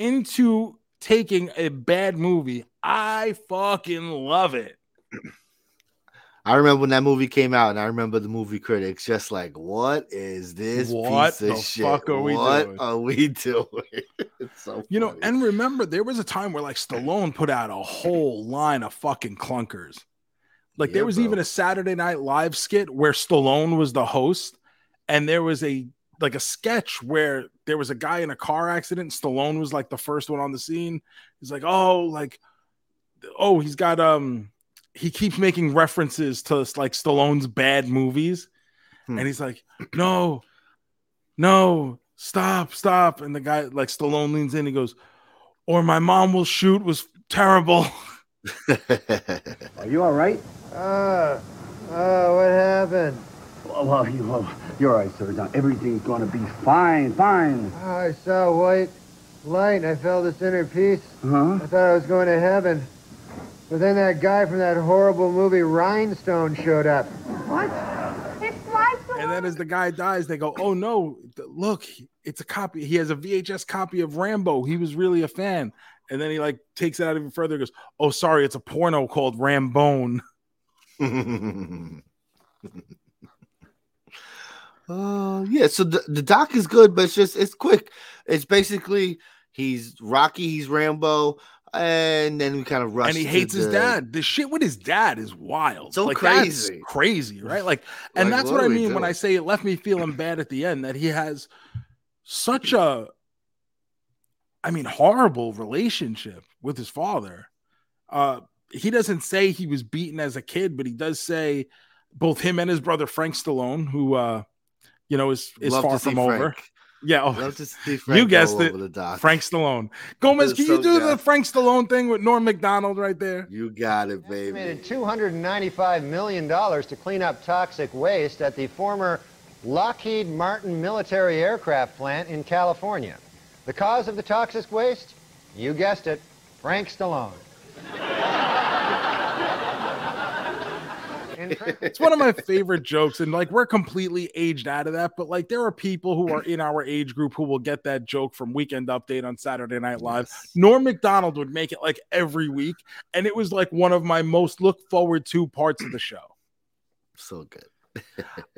into taking a bad movie. I fucking love it. I remember when that movie came out, and I remember the movie critics just like, "What is this what piece of shit? Are we what doing? are we doing?" it's so you funny. know. And remember, there was a time where like Stallone put out a whole line of fucking clunkers. Like yeah, there was bro. even a Saturday Night Live skit where Stallone was the host, and there was a like a sketch where there was a guy in a car accident. Stallone was like the first one on the scene. He's like, "Oh, like, oh, he's got um." he keeps making references to like Stallone's bad movies, hmm. and he's like, "No, no, stop, stop!" And the guy like Stallone leans in, he goes, "Or my mom will shoot" was terrible. Are you all right? Uh, uh, what happened? Well, well, you, well you're all right, sir. Now everything's going to be fine, fine. Oh, I saw white light and I felt this inner peace. Uh-huh. I thought I was going to heaven. But then that guy from that horrible movie Rhinestone showed up. What? It's And then as the guy dies, they go, "Oh no! Look, it's a copy. He has a VHS copy of Rambo. He was really a fan." And then he like takes it out even further. Goes, "Oh, sorry, it's a porno called Rambone." uh, yeah. So the, the doc is good, but it's just it's quick. It's basically he's Rocky, he's Rambo and then we kind of rush. And he hates his dad. The shit with his dad is wild. So like, crazy, crazy, right? Like, and like, that's what, what I mean when I say it left me feeling bad at the end. That he has such a, I mean, horrible relationship with his father. Uh, he doesn't say he was beaten as a kid, but he does say both him and his brother Frank Stallone, who uh, you know is is Love far from Frank. over. Yeah, oh, you guessed it. Frank Stallone. Gomez, can so you do good. the Frank Stallone thing with Norm Macdonald right there? You got it, baby. Estimated $295 million to clean up toxic waste at the former Lockheed Martin military aircraft plant in California. The cause of the toxic waste? You guessed it, Frank Stallone. it's one of my favorite jokes, and like we're completely aged out of that. But like there are people who are in our age group who will get that joke from Weekend Update on Saturday Night Live. Yes. Norm Macdonald would make it like every week, and it was like one of my most look forward to parts of the show. So good.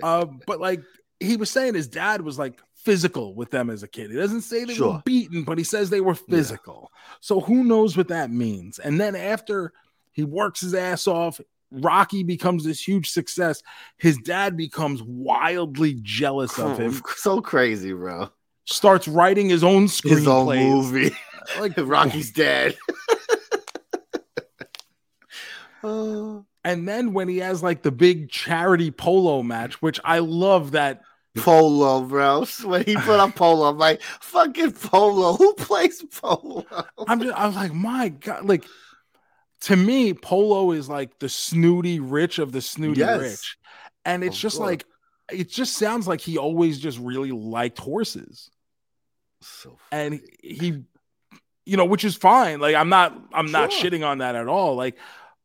uh, but like he was saying, his dad was like physical with them as a kid. He doesn't say they sure. were beaten, but he says they were physical. Yeah. So who knows what that means? And then after he works his ass off, Rocky becomes this huge success, his dad becomes wildly jealous of him. So crazy, bro. Starts writing his own screenplay. His own movie. like Rocky's dead. and then when he has like the big charity polo match, which I love that polo, bro. When he put on polo, I'm like, fucking polo. Who plays polo? I'm just, I was like, my god, like to me, Polo is like the snooty rich of the snooty yes. rich. And it's oh, just like it just sounds like he always just really liked horses. So and he you know, which is fine. Like I'm not I'm sure. not shitting on that at all. Like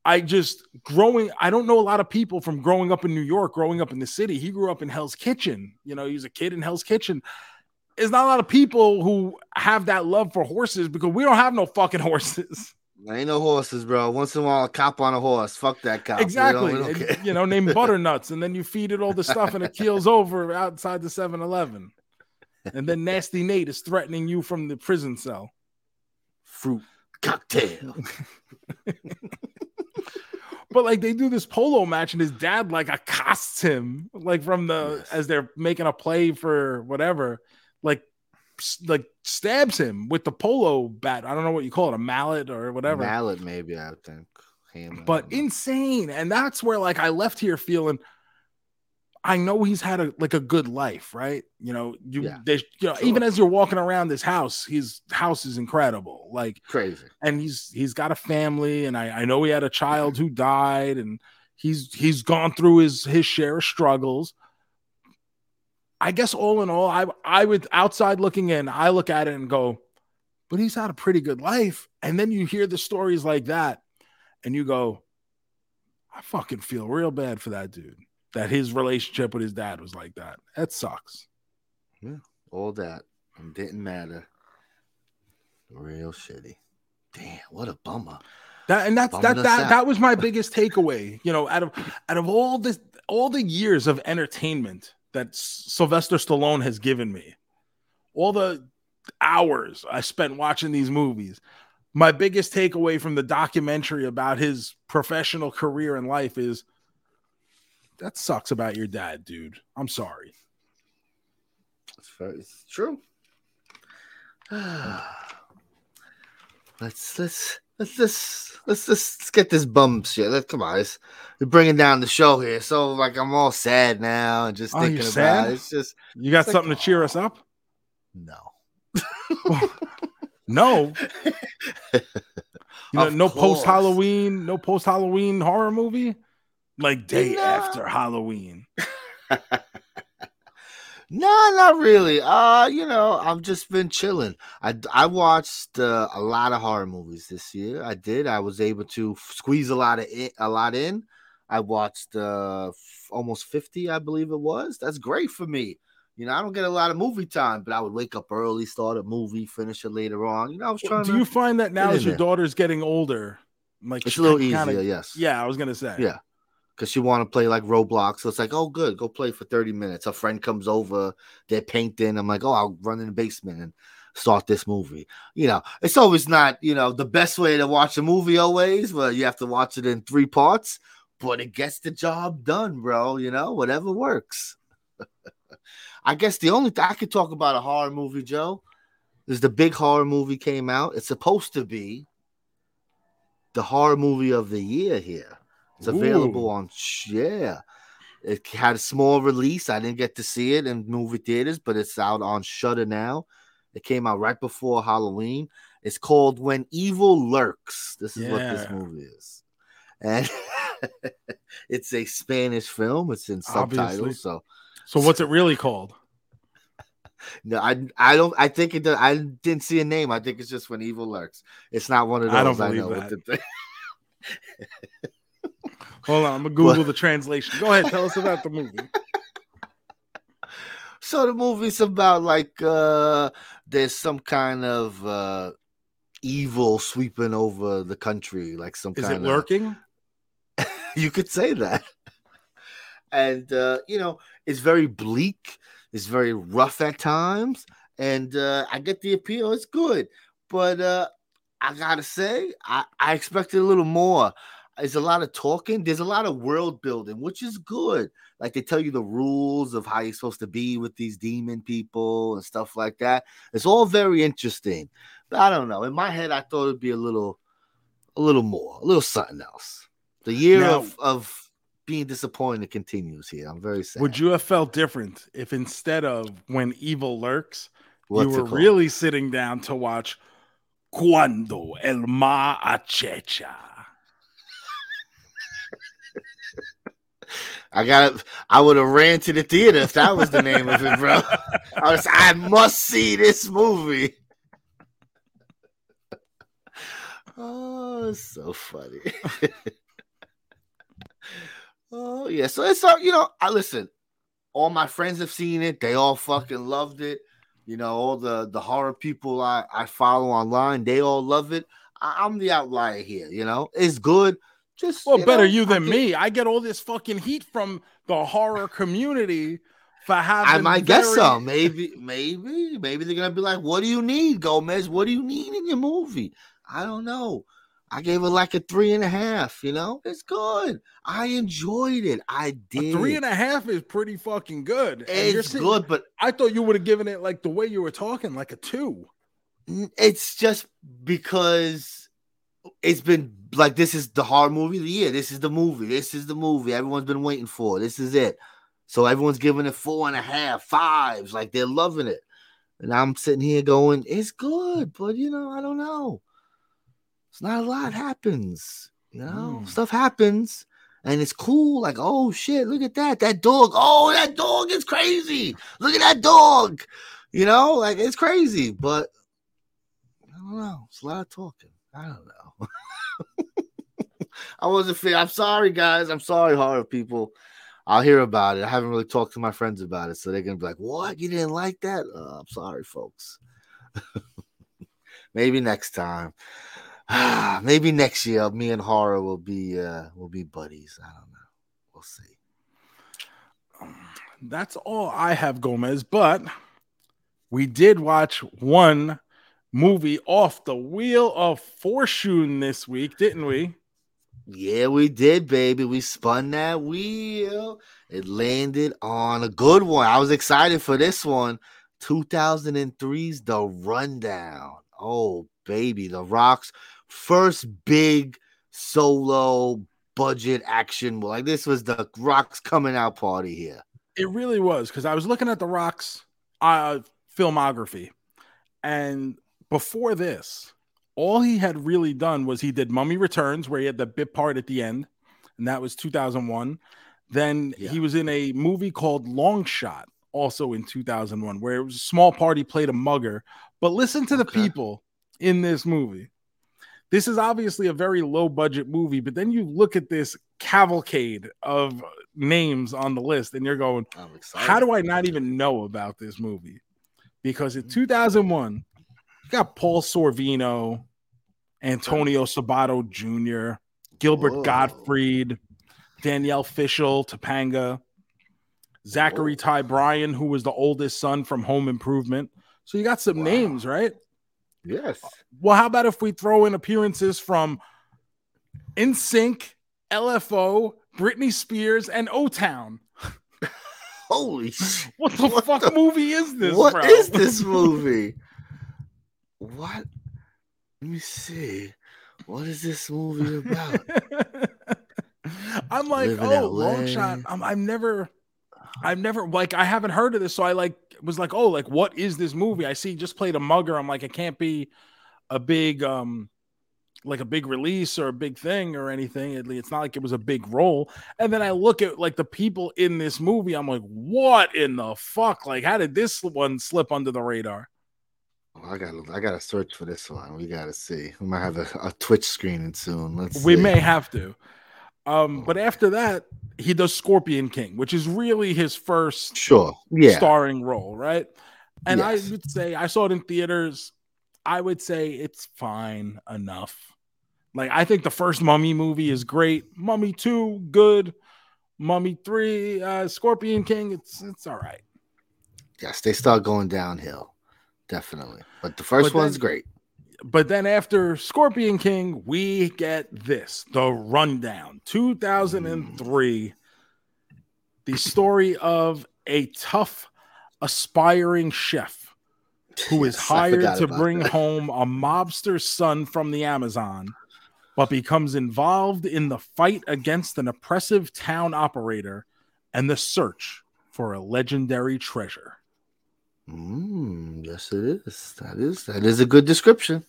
I just growing I don't know a lot of people from growing up in New York, growing up in the city. He grew up in Hell's Kitchen. You know, he was a kid in Hell's Kitchen. There's not a lot of people who have that love for horses because we don't have no fucking horses. ain't no horses, bro. Once in a while, a cop on a horse. Fuck that cop. Exactly. And, you know, name butternuts, and then you feed it all the stuff, and it keels over outside the 7-Eleven. And then Nasty Nate is threatening you from the prison cell. Fruit cocktail. But like they do this polo match, and his dad like accosts him, like from the Yes. as they're making a play for whatever, like like stabs him with the polo bat. I don't know what you call it, a mallet or whatever. Mallet, maybe I think. Hammer, but insane. And that's where like I left here feeling I know he's had a like a good life, right? You know, you Yeah. they you know, Sure. even as you're walking around this house, his house is incredible. Like crazy. and he's he's got a family, and I, I know he had a child who died, and he's he's gone through his his share of struggles. I guess all in all, I I would outside looking in, I look at it and go, but he's had a pretty good life. And then you hear the stories like that, and you go, I fucking feel real bad for that dude. That his relationship with his dad was like that. That sucks. Yeah, all that didn't matter. Real shitty. Damn, what a bummer. That and that's Bumming that that out. that was my biggest takeaway. You know, out of out of all this all the years of entertainment that Sylvester Stallone has given me, all the hours I spent watching these movies, my biggest takeaway from the documentary about his professional career and life is that sucks about your dad, dude. I'm sorry. It's, very, it's true. let's let's let's just let's just let's get this bum shit. Let's come on, it's, we're bringing down the show here. So like I'm all sad now and just Oh, thinking about sad? it. It's just You got It's like- something to cheer us up? no. No. You know, no post Halloween, no post Halloween horror movie, like day No. after Halloween. No, not really. Uh, you know, I've just been chilling. I I watched uh, a lot of horror movies this year. I did. I was able to squeeze a lot of in, a lot in. I watched uh f- almost 50, I believe it was. That's great for me. You know, I don't get a lot of movie time, but I would wake up early, start a movie, finish it later on. You know, I was trying Do to you find that now as your there. daughter's getting older, like It's a little kinda- easier, yes. Yeah, I was gonna say. Yeah. Because you want to play like Roblox. So it's like, oh, good, go play for 30 minutes. A friend comes over, they're painting. I'm like, oh, I'll run in the basement and start this movie. You know, it's always not, you know, the best way to watch a movie always, but you have to watch it in three parts, but it gets the job done, bro. You know, whatever works. I guess the only thing I could talk about a horror movie, Joe, is the big horror movie came out. It's supposed to be the horror movie of the year here. It's available Ooh. on yeah. It had a small release. I didn't get to see it in movie theaters, but it's out on Shudder now. It came out right before Halloween. It's called When Evil Lurks. This is what this movie is. And it's a Spanish film. It's in subtitles. Obviously. So So what's it really called? no, I I don't I think it I didn't see a name. I think it's just When Evil Lurks. It's not one of those I I, don't believe know what that. Hold on, I'm gonna Google the translation. Go ahead, tell us about the movie. So the movie's about like uh there's some kind of uh evil sweeping over the country, like some Is kind it of lurking? you could say that. And uh, you know, it's very bleak, it's very rough at times, and uh I get the appeal, it's good. But uh I gotta say, I, I expected a little more. There's a lot of talking, there's a lot of world building, which is good. Like they tell you the rules of how you're supposed to be with these demon people and stuff like that. It's all very interesting. But I don't know. In my head, I thought it'd be a little, a little more, a little something else. The year Now- of of being disappointed continues here. I'm very sad. Would you have felt different if instead of when evil lurks, What's you were really sitting down to watch Cuando el mar acecha? I got. I would have ran to the theater if that was the name of it, bro. I was. I must see this movie. Oh, it's so funny. oh yeah, so it's all you know. I listen. All my friends have seen it. They all fucking loved it. You know, all the the horror people I I follow online, they all love it. I, I'm the outlier here. You know, it's good. Just Well, you better know, you than fucking- me. I get all this fucking heat from the horror community for having. I might guess so. Maybe, maybe, maybe they're gonna be like, "What do you need, Gomez? What do you need in your movie?" I don't know. I gave it like a three and a half. You know, it's good. I enjoyed it. I did. three and a half is pretty fucking good. It's sitting- good, but I thought you would have given it like the way you were talking, like a two. It's just because it's been like this is the hard movie of the year. This is the movie. This is the movie everyone's been waiting for. This is it. So everyone's giving it four and a half, fives, like they're loving it. And I'm sitting here going, it's good, but you know, I don't know. It's not a lot happens. You know, Mm. stuff happens. And it's cool, like, oh shit, look at that. That dog. Oh, that dog is crazy. Look at that dog. You know, like it's crazy, but I don't know. It's a lot of talking. I don't know. I wasn't fair. I'm sorry, guys. I'm sorry, horror people. I'll hear about it. I haven't really talked to my friends about it, so they're gonna be like, "What? You didn't like that?" Uh, I'm sorry, folks. Maybe next time. Maybe next year, me and horror will be uh will be buddies. I don't know. We'll see. That's all I have, Gomez. But we did watch one movie off the wheel of fortune this week, didn't we? Yeah, we did, baby. We spun that wheel. It landed on a good one. I was excited for this one. 2003's The Rundown. Oh, baby. The Rock's first big solo budget action. Like, this was the Rock's coming out party here. It really was because I was looking at the Rock's uh, filmography, and before this, all he had really done was he did Mummy Returns, where he had the bit part at the end, and that was 2001. Then Yeah. he was in a movie called Long Shot, also in 2001, where it was a small party played a mugger. But listen to the Okay. people in this movie. This is obviously a very low budget movie, but then you look at this cavalcade of names on the list and you're going, how do I not even know about this movie? Because Mm-hmm. in 2001, you got Paul Sorvino, Antonio Sabato Jr., Gilbert Whoa. Gottfried, Danielle Fishel, Topanga, Zachary Whoa. Ty Bryan, who was the oldest son from Home Improvement. So you got some Wow. names, right? Yes. Well, how about if we throw in appearances from NSYNC, LFO, Britney Spears, and O Town? Holy shit. What the What fuck the- movie is this? What bro? is this movie? what? Let me see. What is this movie about? I'm like, Living oh, LA. long shot. I'm, I've never, I've never like, I haven't heard of this, so I like was like, oh, like, what is this movie? I see, just played a mugger. I'm like, it can't be a big, um, like a big release or a big thing or anything. It's not like it was a big role. And then I look at like the people in this movie. I'm like, what in the fuck? Like, how did this one slip under the radar? Oh, I gotta, I gotta search for this one. We gotta see. We might have a, a Twitch screening soon. Let's. We see. may have to. Um, but after that, he does Scorpion King, which is really his first Sure. Yeah. starring role, right? And Yes. I would say I saw it in theaters. I would say it's fine enough. Like I think the first Mummy movie is great. Mummy two, good. Mummy three, uh, Scorpion King, it's it's all right. Yes, they start going downhill. Definitely. But the first But one's then- great. But then after Scorpion King, we get this the rundown 2003. The story of a tough, aspiring chef who is Yes, hired to bring that. home a mobster's son from the Amazon, but becomes involved in the fight against an oppressive town operator and the search for a legendary treasure. Mm, yes, it is. That is that is a good description.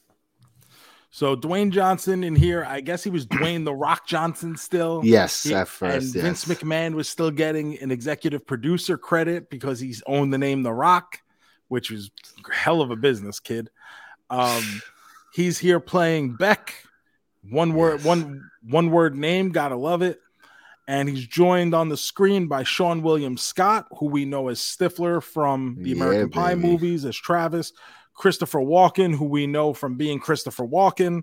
So Dwayne Johnson in here, I guess he was Dwayne the Rock Johnson still. Yes, He- at first. and Vince. McMahon was still getting an executive producer credit because he's owned the name The Rock, which was hell of a business, kid. Um, he's here playing Beck, one word, Yes. one one word name, gotta love it. And he's joined on the screen by Seann William Scott, who we know as Stifler from the Yeah, American Pie baby. movies, as Travis. Christopher Walken, who we know from being Christopher Walken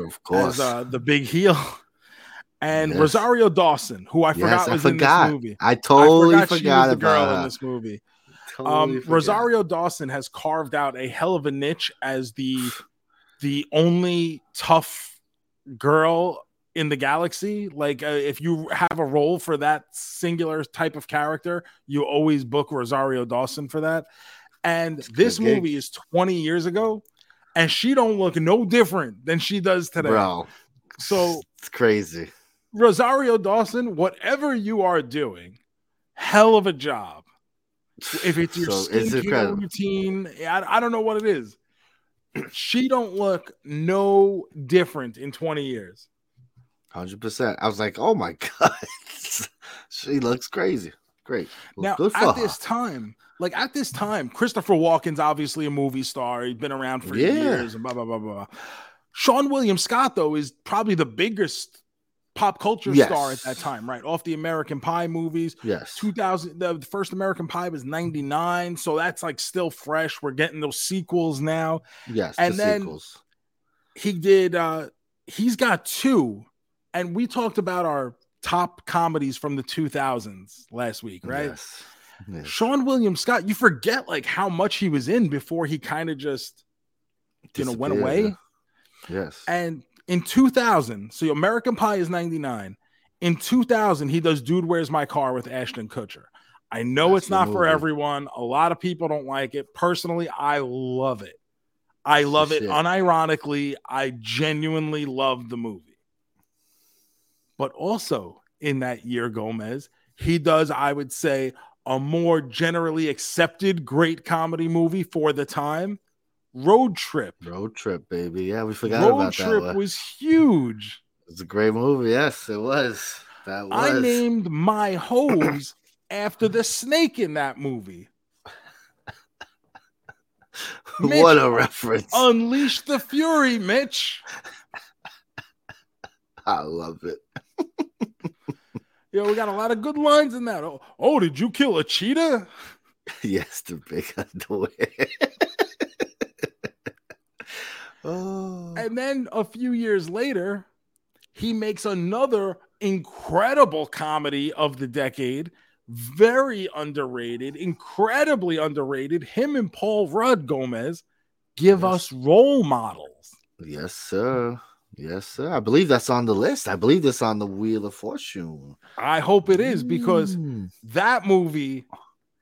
Of course. as uh, the big heel, and Yes. Rosario Dawson, who I forgot yes, I was in this movie. I totally I forgot, forgot she was the about girl her. in this movie. Totally Um. Rosario Dawson has carved out a hell of a niche as the the only tough girl in the galaxy. Like uh, if you have a role for that singular type of character, you always book Rosario Dawson for that. And this gig. movie is 20 years ago, and she don't look no different than she does today. Bro, So it's crazy. Rosario Dawson, whatever you are doing, hell of a job. If it's your So, skincare routine, I, I don't know what it is. She don't look no different in 20 years. Hundred percent. I was like, oh my god, she looks crazy. Great. Well, Now, at her. this time, like at this time, Christopher Walken's obviously a movie star. He's been around for Yeah. years and blah blah blah blah. Seann William Scott, though, is probably the biggest pop culture star at that time, right? Off the American Pie movies. yes. 2000, the the first American Pie was 99, so that's like still fresh. We're getting those sequels now. Yes. and the then- sequels. He did, uh, he's got two, and we talked about our top comedies from the 2000s last week, right? Yes. Yes. Seann William Scott, you forget like how much he was in before he kind of just you know went away. Yes. And in 2000, so American Pie is 99. In 2000, he does Dude Where's My Car with Ashton Kutcher. I know That's it's not for everyone. A lot of people don't like it. Personally, I love it. I love it shit. unironically. I genuinely love the movie. But also in that year, Gomez, he does, I would say, a more generally accepted great comedy movie for the time Road Trip. Road trip, baby. Yeah, we forgot Road about that. Road Trip was huge. It's a great movie. Yes, it was. That was. I named my hose after the snake in that movie. Mitch, what a reference. Unleash the Fury, Mitch. I love it. Yo, we got a lot of good lines in that. Oh, oh did you kill a cheetah? yes, the big underwear. oh. And then a few years later, he makes another incredible comedy of the decade. Very underrated, incredibly underrated. Him and Paul Rudd Gomez give Yes. us role models. Yes, sir. Yes, sir. I believe that's on the list. I believe that's on the Wheel of Fortune. I hope it is because Mm. that movie,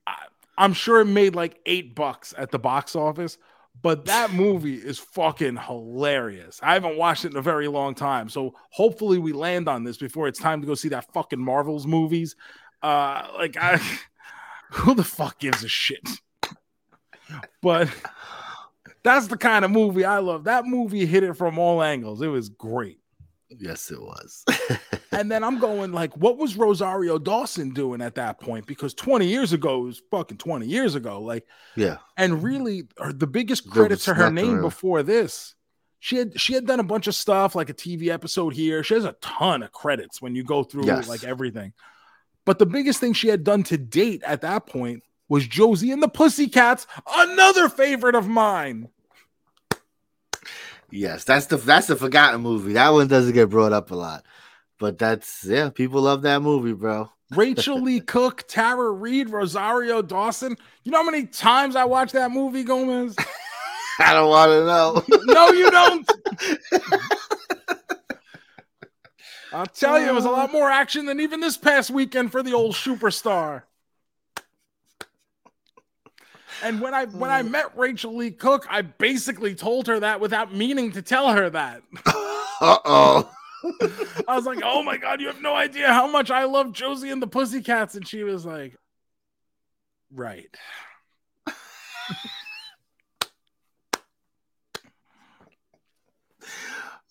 I, I'm sure it made like eight bucks at the box office, but that movie is fucking hilarious. I haven't watched it in a very long time, so hopefully we land on this before it's time to go see that fucking Marvels movies. Uh, like I, who the fuck gives a shit? But that's the kind of movie I love. That movie hit it from all angles. It was great. Yes, it was. And then I'm going like, what was Rosario Dawson doing at that point? Because 20 years ago was fucking 20 years ago. Like, yeah. and really, the biggest credit to her name before this, she had she had done a bunch of stuff like a TV episode here. She has a ton of credits when you go through Yes. like everything. But the biggest thing she had done to date at that point was Josie and the Pussycats, another favorite of mine. Yes, that's the that's the forgotten movie. That one doesn't get brought up a lot. But that's yeah, people love that movie, bro. Rachael Leigh Cook, Tara Reid, Rosario Dawson. You know how many times I watched that movie, Gomez? I don't want to know. No, you don't. I'll tell you, it was a uh. lot more action than even this past weekend for the old superstar. And when I when I met Rachael Leigh Cook, I basically told her that without meaning to tell her that. Uh oh. I was like, "Oh my god, you have no idea how much I love Josie and the Pussycats," and she was like, "Right."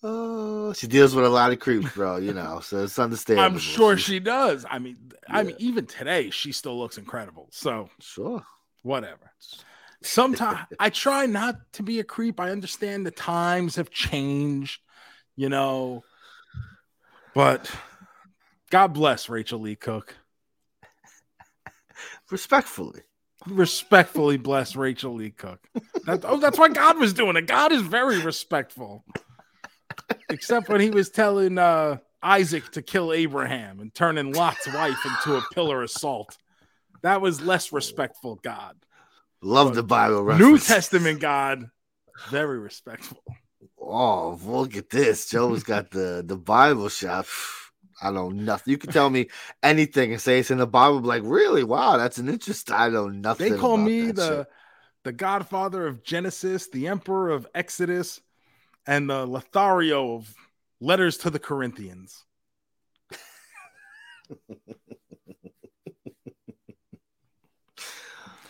Oh, she deals with a lot of creeps, bro. You know, so it's understandable. I'm sure she does. I mean, I mean, even today, she still looks incredible. So Sure. Whatever. Sometimes I try not to be a creep. I understand the times have changed, you know, but God bless Rachael Leigh Cook. Respectfully. Respectfully bless Rachael Leigh Cook. That, oh, that's why God was doing it. God is very respectful, except when he was telling uh, Isaac to kill Abraham and turning Lot's wife into a pillar of salt. That was less respectful, God. Love the Bible New. Testament God, very respectful. Oh, look at this. Joe's got the the Bible shop. I don't know nothing. You can tell me anything and say it's in the Bible. Like, really? Wow, that's an interest. I know nothing. They call me the shit. the godfather of Genesis, the emperor of Exodus, and the Lothario of letters to the Corinthians.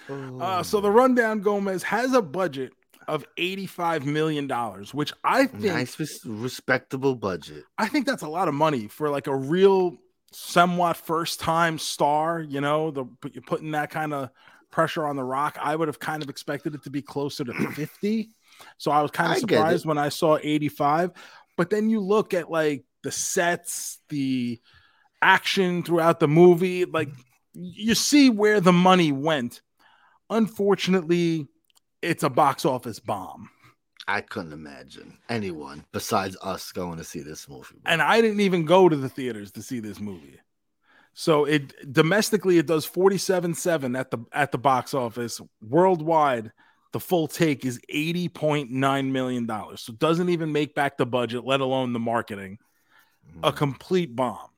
Uh, so the rundown Gomez has a budget of $85 million, which I think nice, res- respectable budget. I think that's a lot of money for like a real somewhat first time star, you know, the you're putting that kind of pressure on the rock. I would have kind of expected it to be closer to 50. So I was kind of surprised when I saw 85. But then you look at like the sets, the action throughout the movie, like you see where the money went. Unfortunately, it's a box office bomb. I couldn't imagine anyone besides us going to see this movie. and I didn't even go to the theaters to see this movie. So it domestically it does 47.7 at the at the box office. Worldwide, the full take is 80.9 million dollars. So it doesn't even make back the budget, let alone the marketing. A mm-hmm. complete bomb.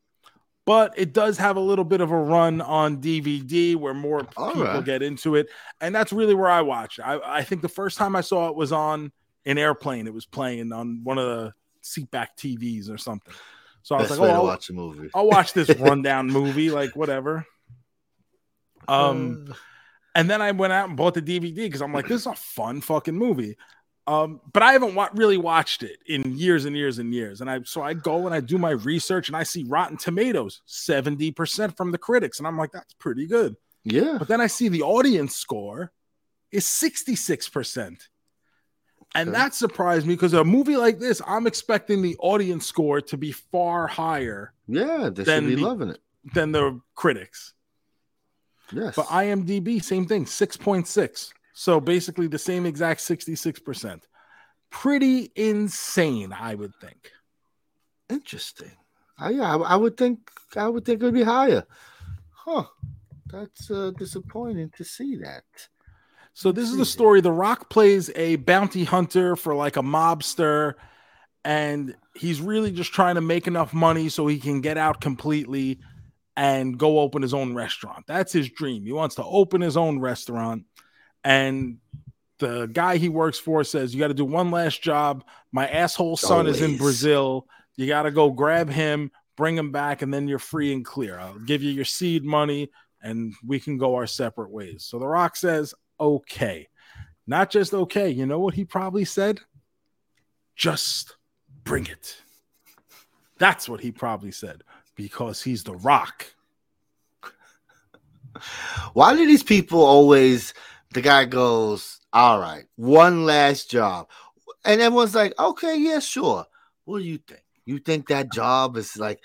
But it does have a little bit of a run on DVD where more All people right. get into it. And that's really where I watch. it. I, I think the first time I saw it was on an airplane. It was playing on one of the seatback TVs or something. So I was like, oh, I'll, watch a movie. I'll watch this rundown movie, like whatever. Um, Uh, and then I went out and bought the DVD because I'm like, this is a fun fucking movie. Um, but I haven't wa- really watched it in years and years and years. And I so I go and I do my research and I see Rotten Tomatoes 70% from the critics. And I'm like, that's pretty good. yeah, But then I see the audience score is 66%. And Okay. that surprised me because a movie like this, I'm expecting the audience score to be far higher yeah, they should be the- loving it. than the critics. Yes, But IMDb, same thing, 6.6. So basically the same exact 66%. Pretty insane, I would think. interesting. I, yeah, I, I would think I would think it would be higher. Huh? That's uh, disappointing to see that. So this is the story. The Rock plays a bounty hunter for like a mobster, and he's really just trying to make enough money so he can get out completely and go open his own restaurant. That's his dream. He wants to open his own restaurant. And the guy he works for says, You got to do one last job. My asshole son is in Brazil. You got to go grab him, bring him back, and then you're free and clear. I'll give you your seed money and we can go our separate ways. So The Rock says, Okay. Not just okay. You know what he probably said? Just bring it. That's what he probably said because he's The Rock. Why do these people always? The guy goes, "All right, one last job," and everyone's like, "Okay, yeah, sure." What do you think? You think that job is like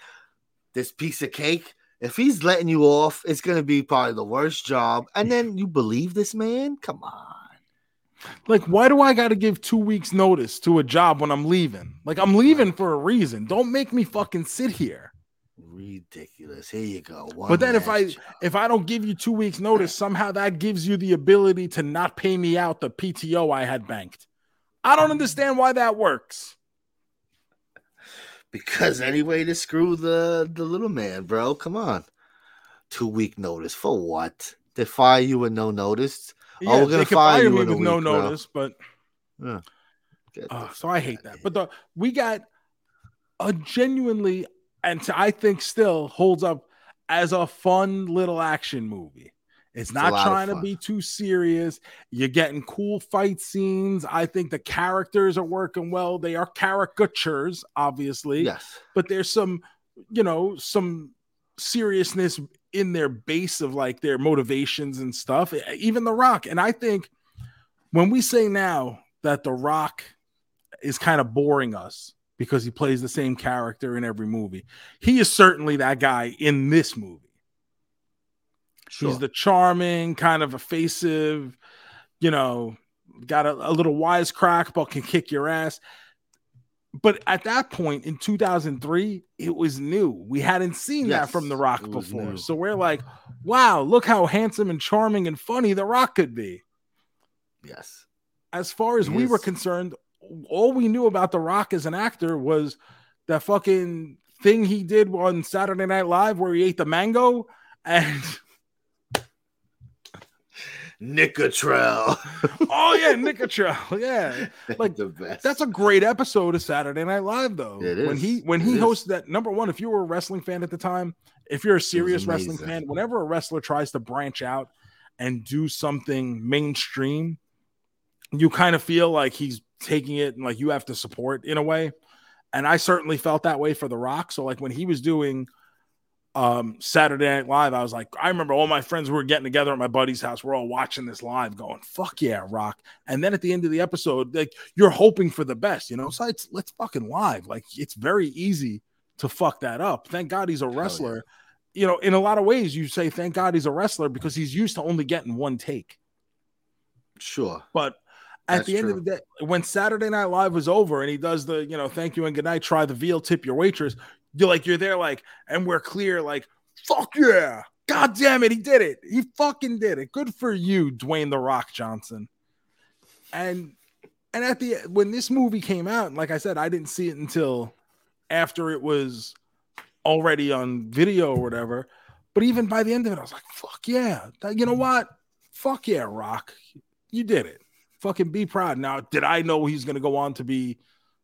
this piece of cake? If he's letting you off, it's gonna be probably the worst job, and then you believe this man? Come on. Like, why do I got to give two weeks notice to a job when I'm leaving? Like, I'm leaving for a reason. Don't make me fucking sit here. Ridiculous. Here you go. One But then if I job. if I don't give you two weeks notice, somehow that gives you the ability to not pay me out the PTO I had banked. I don't understand why that works. because any way to screw the the little man, bro. Come on. Two week notice for what? They fire you with no notice. Yeah, Oh, we're gonna fire you me in a with no bro. notice, but yeah. uh, so I hate that. But the we got a genuinely and to, I think still holds up as a fun little action movie. It's a not trying to be too serious. You're getting cool fight scenes. I think the characters are working well. They are caricatures, obviously, Yes. but there's some, you know, some seriousness in their base of like their motivations and stuff. Even The Rock. And I think when we say now that The Rock is kind of boring us because he plays the same character in every movie, he is certainly that guy in this movie. Sure. He's the charming, kind of evasive, you know, got a, a little wisecrack, but can kick your ass. But at that point in 2003, it was new. We hadn't seen that from The Rock before. new. So we're like, wow, look how handsome and charming and funny The Rock could be. yes. As far as He we were concerned, all we knew about The Rock as an actor was that fucking thing he did on Saturday Night Live where he ate the mango and Nicotrell. oh yeah, Nicotrell. Yeah. Like the best. that's a great episode of Saturday Night Live though. It When is. he when It he is. hosted that number one, if you were a wrestling fan at the time, if you're a serious wrestling fan, whenever a wrestler tries to branch out and do something mainstream, you kind of feel like he's taking it and like you have to support in a way. And I certainly felt that way for The Rock. So like when he was doing um Saturday Night Live, I was like, I remember all my friends were getting together at my buddy's house. We're all watching this live, going, "Fuck yeah, Rock!" And then at the end of the episode, like you're hoping for the best, you know. So it's let's fucking live. Like it's very easy to fuck that up. Thank God he's a yeah. wrestler. You know, in a lot of ways, you say thank God he's a wrestler because he's used to only getting one take. sure. But at the end of the day, when Saturday Night Live was over and he does the, you know, thank you and good night, try the veal, tip your waitress, you're like, you're there, like, and we're clear, like, fuck yeah. God damn it, he did it. He fucking did it. Good for you, Dwayne the Rock Johnson. And and at the when this movie came out, like I said, I didn't see it until after it was already on video or whatever. But even by the end of it, I was like, fuck yeah. You know what? Fuck yeah, Rock. You did it. Fucking be proud. Now, did I know he's going to go on to be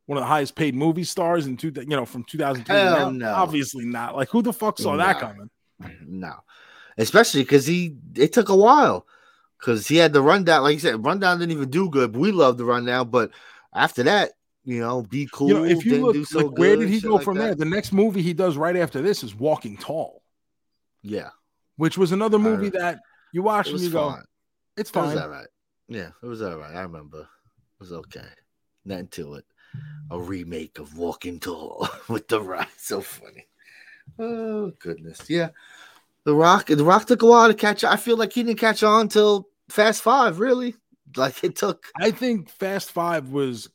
one of the highest paid movie stars in two, you know, from 2003? Hell no. Obviously not. Like, who the fuck saw that coming? No, especially because he it took a while because he had the rundown. Like you said, rundown didn't even do good. We loved the rundown, but after that, you know, be cool. you know, if you look, do so like, where did he go like from that. there? The next movie he does right after this is Walking Tall, Yeah, which was another movie that you watch and was you go, fine. it's It was fine. all right. Yeah, it was all right. I remember. It was okay. Nothing to it. A remake of Walking Tall with The Rock. So funny. Oh goodness. Yeah. The Rock. The Rock took a while to catch. I feel like he didn't catch on till Fast Five. Really. Like it took. I think Fast Five was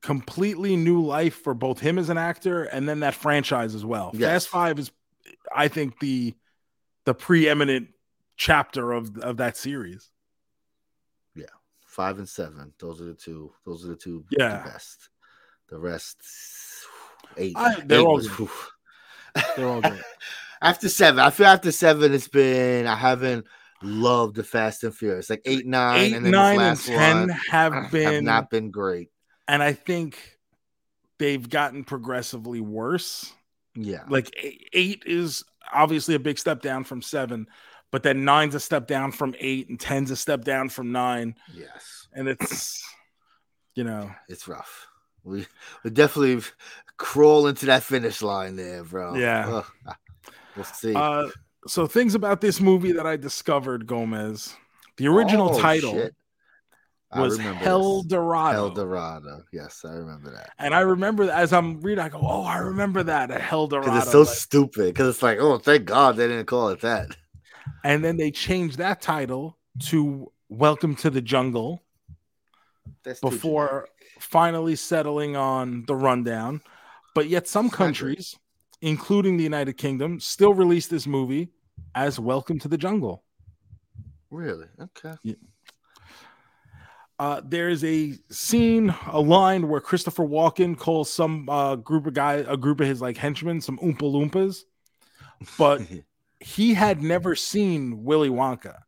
completely new life for both him as an actor and then that franchise as well. Yes. Fast Five is, I think, the the preeminent chapter of of that series. Five and seven. Those are the two. Those are the two. Yeah. The best. The rest. Eight. I- they're eight all was-. They're all good. after seven, I feel after seven, it's been I haven't loved the Fast and Furious. Like eight, nine, Eight, and then nine, and ten one have have been, not been great. and I think they've gotten progressively worse. Yeah, Like eight, eight is obviously a big step down from seven, but then nine's a step down from eight, and ten's a step down from nine, yes, and it's you know it's rough. We we definitely crawl into that finish line there, bro. Yeah. We'll see. Uh, so things about this movie that I discovered, Gomez. The original Oh, title shit. Was Hell. Dorado. El Dorado. Yes, I remember that. and I remember that as I'm reading, I go, "Oh, I remember that at Hell Dorado." It's so Like- stupid. Because it's like, oh, thank God they didn't call it that. And then they changed that title to Welcome to the Jungle That's before finally settling on the rundown. But yet, some It's not great. countries, including the United Kingdom, still release this movie as Welcome to the Jungle. Really? Okay. Uh, there's a scene, a line where Christopher Walken calls some uh, group of guys, a group of his like henchmen, some Oompa Loompas, but he had never seen Willy Wonka.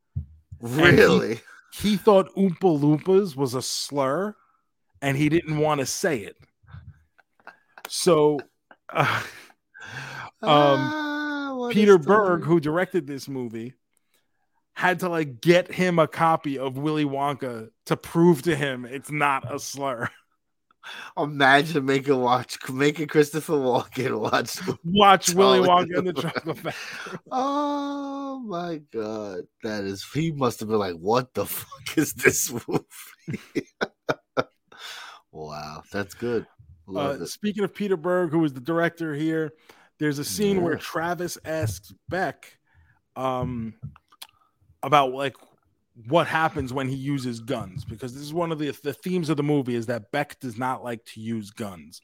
really? He thought Oompa Loompas was a slur, and he didn't want to say it. So, uh, um, Ah, Peter. Berg, who directed this movie, had to like get him a copy of Willy Wonka to prove to him it's not a slur. Imagine making watch making Christopher Walken watch. Watch Willy Charlie Wonka and the. Chocolate Factory. Oh my god, that is. He must have been like, "What the fuck is this movie?" wow, that's good. Uh, speaking of Peter Berg, who was the director here, there's a scene where Travis asks Beck um, about like what happens when he uses guns because this is one of the the themes of the movie is that Beck does not like to use guns.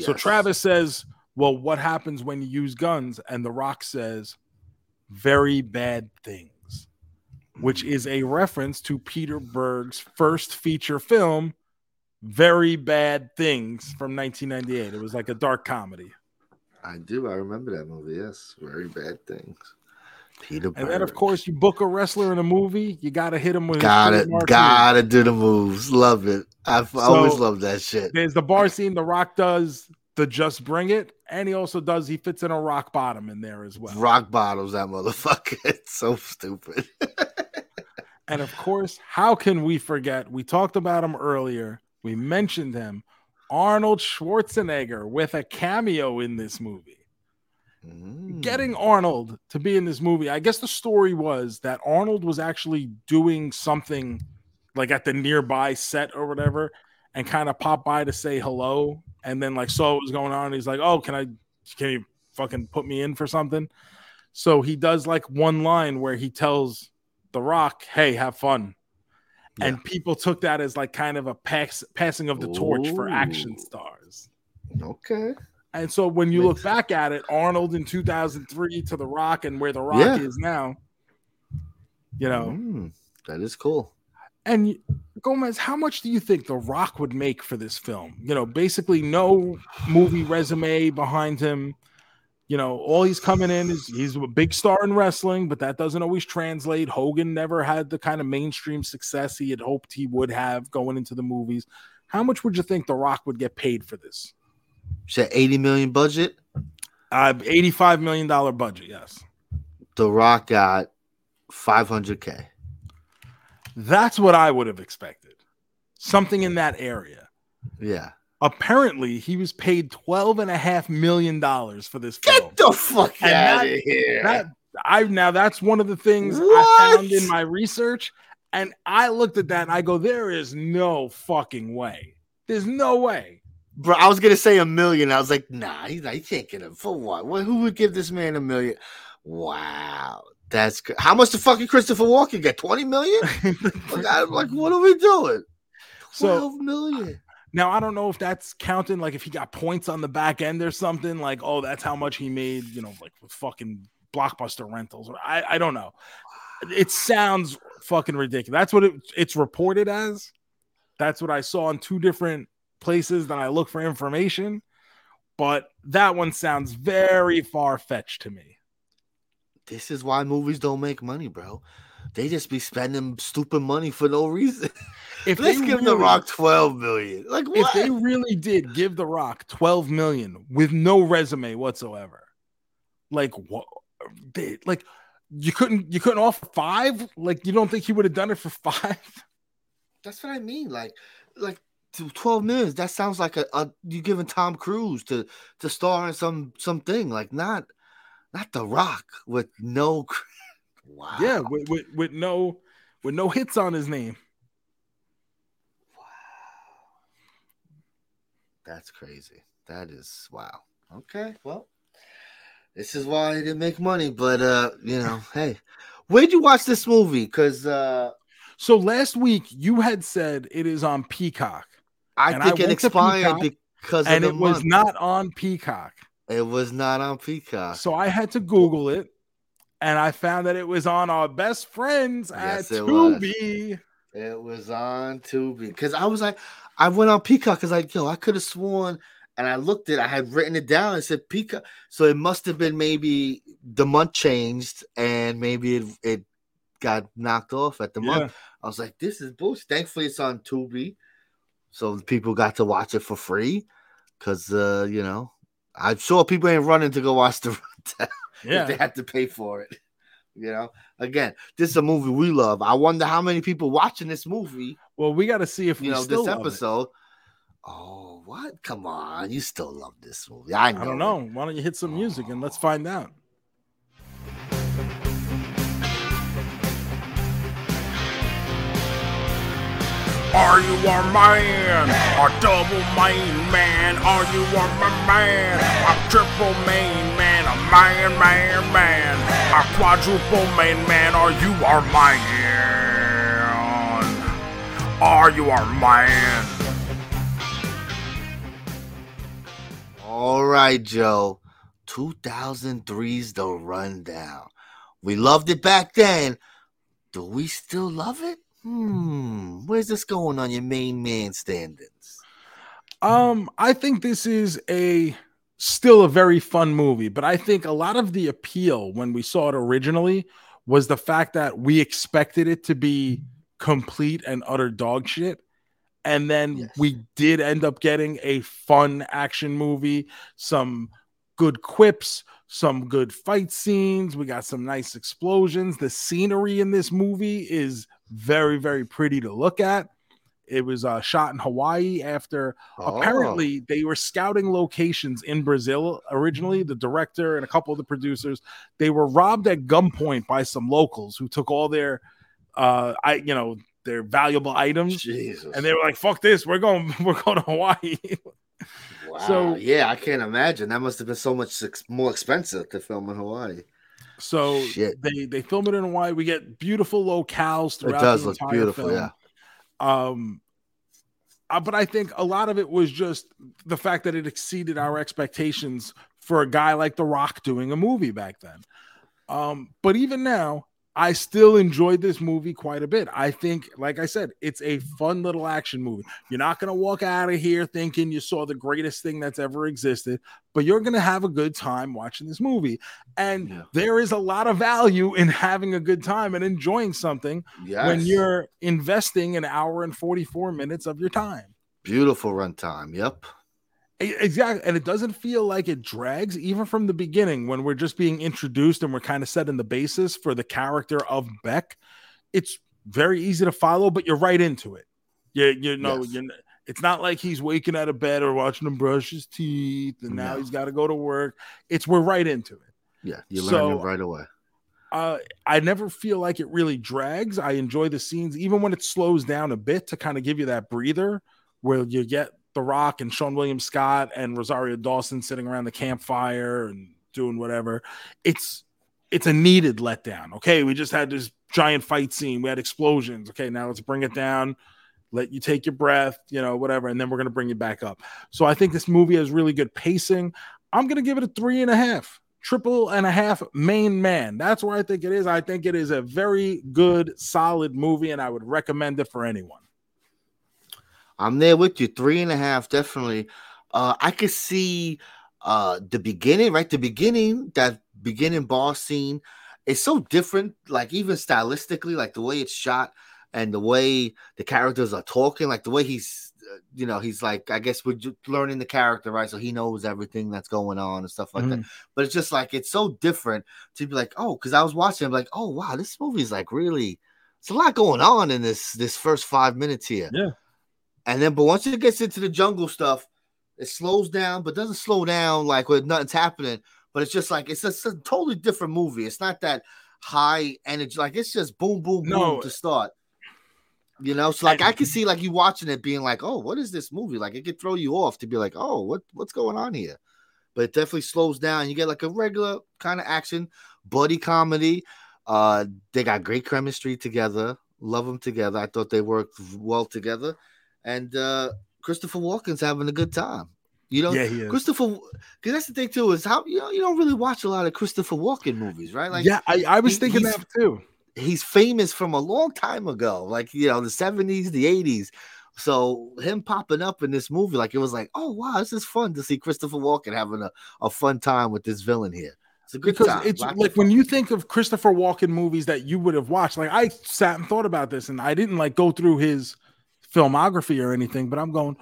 So Travis says, "Well, what happens when you use guns?" And The Rock says, "Very bad things," which hmm. is a reference to Peter Berg's first feature film, Very Bad Things from 1998. It was like a dark comedy. I do. I remember that movie. Yes, very bad things. Peter. And then, of course, you book a wrestler in a movie, you got to hit him with gotta gotta do the moves. Love it. I've always So- loved that shit. There's the bar scene. The Rock does the just bring it, and he also does. He fits in a rock bottom in there as well. Rock bottoms, that motherfucker. It's so stupid. And of course, how can we forget? We talked about him earlier. We mentioned him, Arnold Schwarzenegger, with a cameo in this movie. Mm. Getting Arnold to be in this movie, I guess the story was that Arnold was actually doing something like at the nearby set or whatever, and kind of popped by to say hello, and then like saw what was going on. And he's like, "Oh, can I? Can you fucking put me in for something?" So he does like one line where he tells The Rock, "Hey, have fun." And people took that as like kind of a pass, passing of the torch for action stars. Okay. And so when you look back at it, Arnold in 2003 to The Rock and where The Rock Yeah. is now, you know, Mm, that is cool. and Gomez, how much do you think The Rock would make for this film? You know, basically no movie resume behind him. You know, all he's coming in is he's a big star in wrestling, but that doesn't always translate. Hogan never had the kind of mainstream success he had hoped he would have going into the movies. How much would you think The Rock would get paid for this? You said 80 million budget. Uh, $85 million budget, yes. The Rock got 500k. That's what I would have expected. Something in that area. Yeah. Apparently, he was paid twelve and a half million dollars for this film. Get the fuck And out that- of here. That I now that's one of the things I found in my research, and I looked at that and I go, there is no fucking way. There's no way. Bro, I was gonna say a million. I was like, nah, he's not. He can't get it for what? What- Who would give this man a million? Wow, that's cr- how much the fucking Christopher Walken get? Twenty million? Oh, like, I'm like, what are we doing? So- Twelve million. Now I don't know if that's counting like if he got points on the back end or something, like, oh, that's how much he made, you know, like with fucking blockbuster rentals. Or I, I don't know. It sounds fucking ridiculous. That's what it, it's reported as. That's what I saw in two different places that I look for information. But that one sounds very far fetched to me. This is why movies don't make money, bro. They just be spending stupid money for no reason. If Let's they give The really- Rock twelve million. Like what? if they really did give The Rock 12 million with no resume whatsoever, like what they like you couldn't you couldn't offer five? Like you don't think he would have done it for five? That's what I mean. Like, like to minutes That sounds like a, a you giving Tom Cruise to to star in some something like not not The Rock with no. Wow. Yeah, with, with with no with no hits on his name. Wow that's crazy. That is wow. Okay, well, this is why I didn't make money. But uh, you know, hey, where'd you watch this movie? Because uh, So last week you had said it is on Peacock, I And I think it went to expired Peacock, because and it the was not on Peacock. It was not on Peacock. So I had to Google it, and I found that it was on our best friends Yes, at it was. Tubi. It was on Tubi because I was like, I went on Peacock because like, yo, I could have sworn, and I looked it, I had written it down. It said Peacock, so it must have been maybe the month changed and maybe it it got knocked off at the Yeah. month. I was like, this is bullshit. Thankfully, it's on Tubi, so people got to watch it for free. Cause uh, you know, I'm sure people ain't running to go watch the yeah. if they had to pay for it. You know, again, this is a movie we love. I wonder how many people watching this movie. Well, we got to see if You we know, still this it. episode. Oh, what? Come on, you still love this movie? I know. I don't it. know. Why don't you hit some music and let's find out? Are you a man? A double main man? Are you a ma- man? A triple main man? A man, man, man? A quadruple main man? Are you our man? Are you our man? All right, Joe. 2003's The Rundown. We loved it back then. Do we still love it? Hmm. Where's this going on your main man standings? Um, I think this is a still a very fun movie, but I think a lot of the appeal when we saw it originally was the fact that we expected it to be complete and utter dog shit. And then Yes. we did end up getting a fun action movie, some good quips, some good fight scenes. We got some nice explosions. The scenery in this movie is very, very pretty to look at. It was uh, shot in Hawaii after Oh. apparently they were scouting locations in Brazil originally. The director and a couple of the producers they were robbed at gunpoint by some locals who took all their, uh, I you know their valuable items, Jesus. and they were like, "Fuck this, we're going, we're going to Hawaii." wow. so- yeah, I can't imagine. That must have been so much ex- more expensive to film in Hawaii. So Shit. they they film it in Hawaii. We get beautiful locales throughout. It does look beautiful. film. Yeah. Um, uh, but I think a lot of it was just the fact that it exceeded our expectations for a guy like The Rock doing a movie back then. Um, but even now, I still enjoyed this movie quite a bit. I think, like I said, it's a fun little action movie. You're not going to walk out of here thinking you saw the greatest thing that's ever existed, but you're going to have a good time watching this movie. And Yeah. there is a lot of value in having a good time and enjoying something Yes. when you're investing an hour and 44 minutes of your time. beautiful runtime. Yep. Exactly. And it doesn't feel like it drags, even from the beginning when we're just being introduced and we're kind of setting the basis for the character of Beck. It's very easy to follow, but you're right into it. You, you know, Yes. you're, it's not like he's waking out of bed or watching him brush his teeth and now No. he's got to go to work. It's we're right into it. Yeah. You So- learn it right away. uh, I never feel like it really drags. I enjoy the scenes, even when it slows down a bit to kind of give you that breather where you get The Rock and Seann William Scott and Rosario Dawson sitting around the campfire and doing whatever. It's it's a needed letdown. Okay, we just had this giant fight scene. We had explosions. Okay, now let's bring it down. Let you take your breath, you know, whatever, and then we're gonna bring you back up. So I think this movie has really good pacing. I'm gonna give it a three and a half triple and a half main man. That's where I think it is. I think it is a very good, solid movie, and I would recommend it for anyone. I'm there with you. Three and a half, definitely. Uh, I could see uh the beginning, right? The beginning, that beginning ball scene is so different, like even stylistically, like the way it's shot and the way the characters are talking, like the way he's uh, you know, he's like, I guess we're just learning the character, right? So he knows everything that's going on and stuff like that. But it's just like it's so different to be like, oh, because I was watching, I'm like, oh wow, this movie is like really, it's a lot going on in this this first five minutes here. Yeah. And then, but once it gets into the jungle stuff, it slows down, but doesn't slow down like when nothing's happening. But it's just like it's just a totally different movie. It's not that high energy, like it's just boom, boom, boom to start. You know, so like I can see like you watching it being like, oh, what is this movie? Like it could throw you off to be like, oh, what what's going on here? But it definitely slows down. You get like a regular kind of action, buddy comedy. Uh, they got great chemistry together. Love them together. I thought they worked well together. And uh Christopher Walken's having a good time. You know, yeah, he is. Christopher, because that's the thing too is how you know you don't really watch a lot of Christopher Walken movies, right? Like, yeah, I, I was he- thinking that too. he's famous from a long time ago, like you know, the 70s, the 80s. So him popping up in this movie, like it was like, oh wow, this is fun to see Christopher Walken having a, a fun time with this villain here. It's a good time because time. it's Lots like when you think of Christopher Walken movies that you would have watched. Like I sat and thought about this, and I didn't like go through his filmography or anything, but I'm going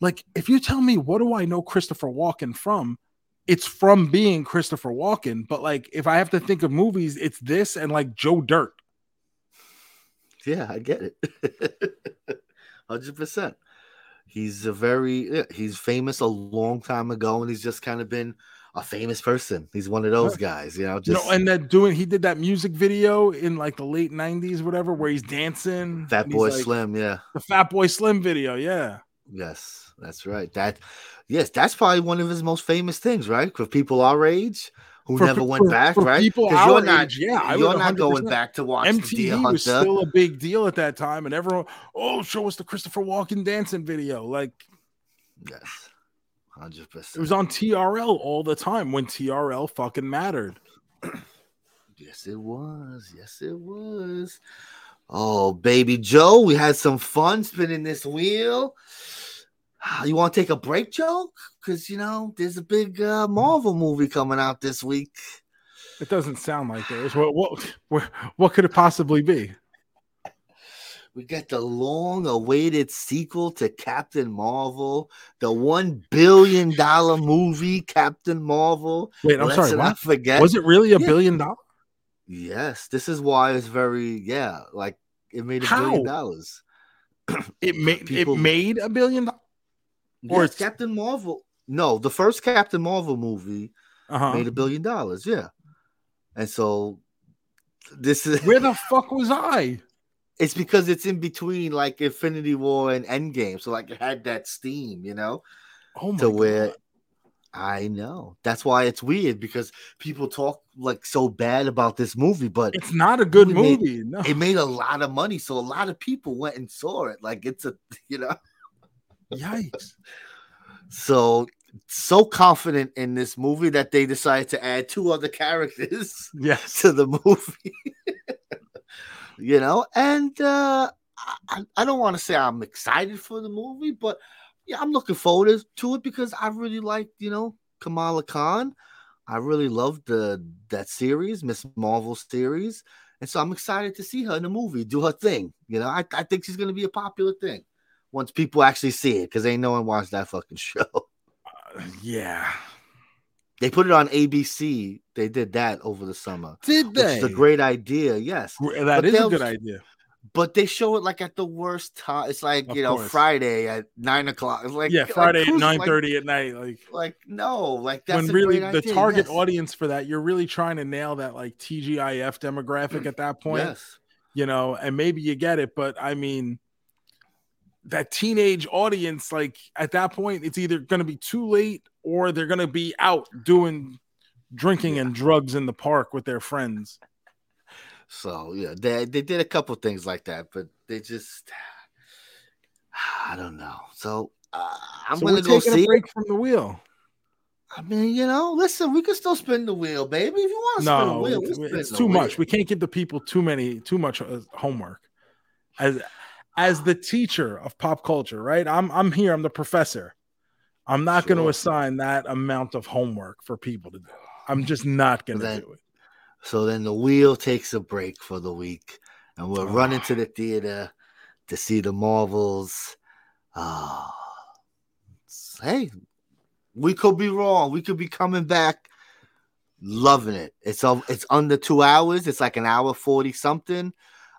like, if you tell me what do I know Christopher Walken from, it's from being Christopher Walken. But like, if I have to think of movies, it's this and like Joe Dirt. Yeah, I get it. Hundred percent. He's a very he's famous a long time ago, and he's just kind of been a famous person. He's one of those guys, you know. Just know, and that doing he did that music video in like the late '90s, whatever, where he's dancing. Fat Boy like- Slim, yeah. the Fatboy Slim video. Yeah. Yes, that's right. That yes, that's probably one of his most famous things, right? For people our age who For- never went for- back, for right? people our you're not, age, yeah, I you're not going back to watch MTV was still a big deal at that time, and everyone, oh, show us the Christopher Walken dancing video. Like Yes, hundred it was on TRL all the time when TRL fucking mattered. Yes, it was. Yes, it was. Oh, baby Joe, we had some fun spinning this wheel. You want to take a break, Joe? Because you know there's a big uh, Marvel movie coming out this week. It doesn't sound like there is. What what, what could it possibly be? We got the long-awaited sequel to Captain Marvel, the one billion dollar movie Captain Marvel. Wait, I'm Let's sorry. not What? forget. Was it really a Yeah. billion dollars? Yes, this is why it's very yeah, like it made a billion dollars. It made People- it made a billion dollars. Or it's- Captain Marvel. No, the first Captain Marvel movie Uh-huh. made a billion dollars. Yeah, and so this is Where the fuck was I? It's because it's in between like Infinity War and Endgame, so like it had that steam, you know, Oh my to where God. I know that's why it's weird because people talk like so bad about this movie, but It's not a good Movie made- No. it made a lot of money, so a lot of people went and saw it. Like it's a you know. Yikes. So so confident in this movie that they decided to add two other characters Yes. to the movie. you know, and uh I, I don't want to say I'm excited for the movie, but yeah, I'm looking forward to it because I really like, you know, Kamala Khan. I really loved the that series, Ms. Marvel series. And so I'm excited to see her in the movie do her thing. You know, I, I think she's gonna be a popular thing once people actually see it because ain't no one watched that fucking show. Yeah. They put it on ABC. They did that over the summer. Did they? is a great idea, yes. That But is a good idea. But they show it like at the worst time. It's like Of you know course. Friday at nine o'clock. It's like yeah, like, Friday at who's, nine like- thirty at night. Like Like, no, like that's when really the idea, target yes. audience for that, you're really trying to nail that like TGIF demographic mm, at that point. Yes, you know, and maybe you get it, but I mean, that teenage audience, like at that point, it's either going to be too late or they're going to be out doing drinking and drugs in the park with their friends. so yeah, they they did a couple things like that, but they just I don't know. So uh, I'm so gonna go see. a break from the wheel. I mean, you know, listen, we can still spin the wheel, baby. If you want to spin the wheel, it's, we'll it's the too much. We can't give the people too many, too much uh, homework. As as the teacher of pop culture, right? I'm I'm here. I'm the professor. I'm not going to assign that amount of homework for people to do. I'm just not going to do it. So then the wheel takes a break for the week, and we're running Ah. to the theater to see the Marvels. Ah, hey, we could be wrong. We could be coming back, loving it. It's it's under two hours. It's like an hour forty something.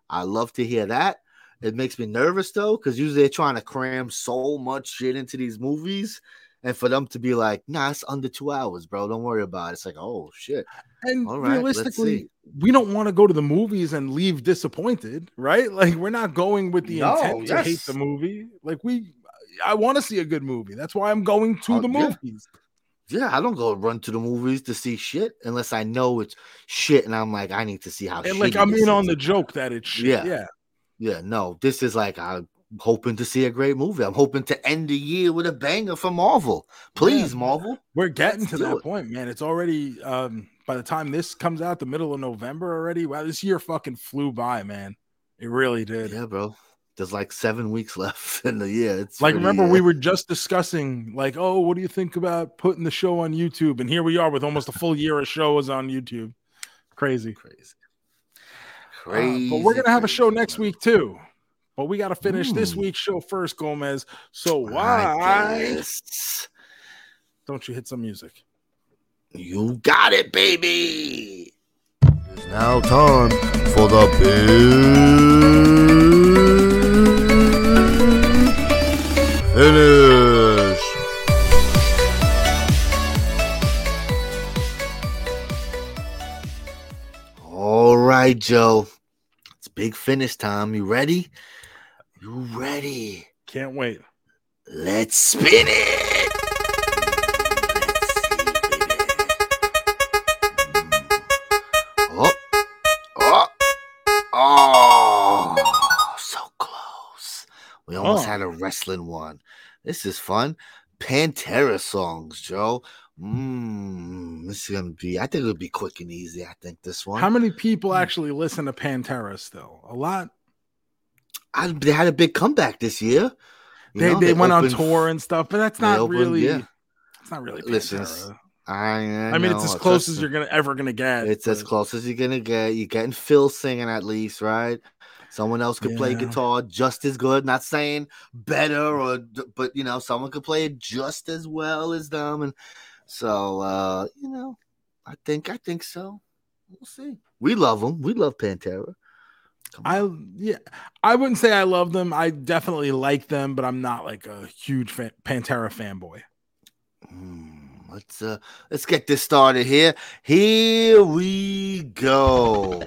I love to hear that. It makes me nervous though, because usually they're trying to cram so much shit into these movies. And for them to be like, nah, it's under two hours, bro. Don't worry about it. It's like, oh shit. And All right, realistically, we don't want to go to the movies and leave disappointed, right? Like we're not going with the No, intent to hate the movie. Like we, I want to see a good movie. That's why I'm going to Oh, the movies. Yeah, I don't go run to the movies to see shit unless I know it's shit and I'm like, I need to see how And like I'm in on the joke that it's shit. Yeah. Yeah. Yeah, no, this is like I'm hoping to see a great movie. I'm hoping to end the year with a banger for Marvel. Please, Yeah. Marvel. We're getting to that it. point, man. It's already um by the time this comes out, the middle of November already. Wow, this year fucking flew by, man. It really did. Yeah, bro. There's like seven weeks left in the year. It's Like, remember, uh, we were just discussing, like, oh, what do you think about putting the show on YouTube? And here we are with almost a full year of shows on YouTube. Crazy. crazy. Uh, but we're gonna have a show next week too. But we got to finish this week's show first, Gomez. So why don't you hit some music? You got it, baby. It's now time for the big finish. All right, Joe. Big finish time. You ready? You ready? Can't wait. Let's spin it. Let's. Mm. Oh, oh, oh, so close. We almost Oh. had a wrestling one. This is fun. Pantera songs, Joe. Mmm, this is gonna be. I think it'll be quick and easy. I think this one. How many people hmm. actually listen to Pantera still? A lot. I, they had a big comeback this year. They know, they, went opened- on tour and stuff, but that's not opened- really. yeah. It's not really. Listen, Pantera. I, I, I mean, it's as close as you're gonna ever gonna get. It's as close as you're gonna get. You're getting Phil singing at least, right? Someone else could play guitar just as good. Not saying better or, but you know, someone could play it just as well as them. And so, uh, you know, I think, I think so. We'll see. We love them. We love Pantera. I yeah, I wouldn't say I love them. I definitely like them, but I'm not like a huge fan, Pantera fanboy. Hmm, let's uh, let's get this started here. Here we go.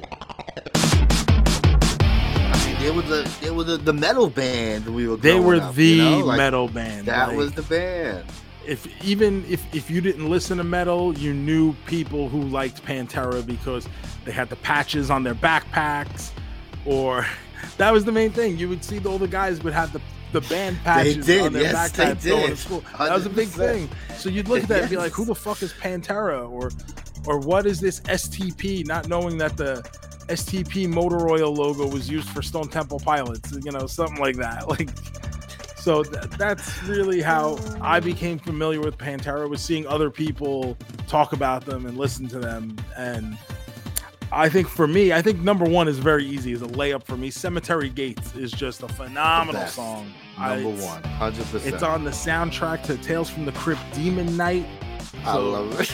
They were the they were the, the metal band we were. They were up, the you know? Like, metal band. That like, was the band. if even if if you didn't listen to metal, you knew people who liked Pantera because they had the patches on their backpacks, or that was the main thing. You would see all the guys would have the the band patches did, on their yes, they backpacks going to school. That was a big thing. So you'd look at that and be like, "Who the fuck is Pantera?" or or what is this STP? Not knowing that the STP motor oil logo was used for Stone Temple Pilots, you know, something like that. Like, so th- that's really how I became familiar with Pantera was seeing other people talk about them and listen to them. And I think for me, I think number one is very easy as a layup for me. Cemetery Gates is just a phenomenal song. I- Number it's- one, hundred percent. It's on the soundtrack to Tales from the Crypt Demon Knight. I love it.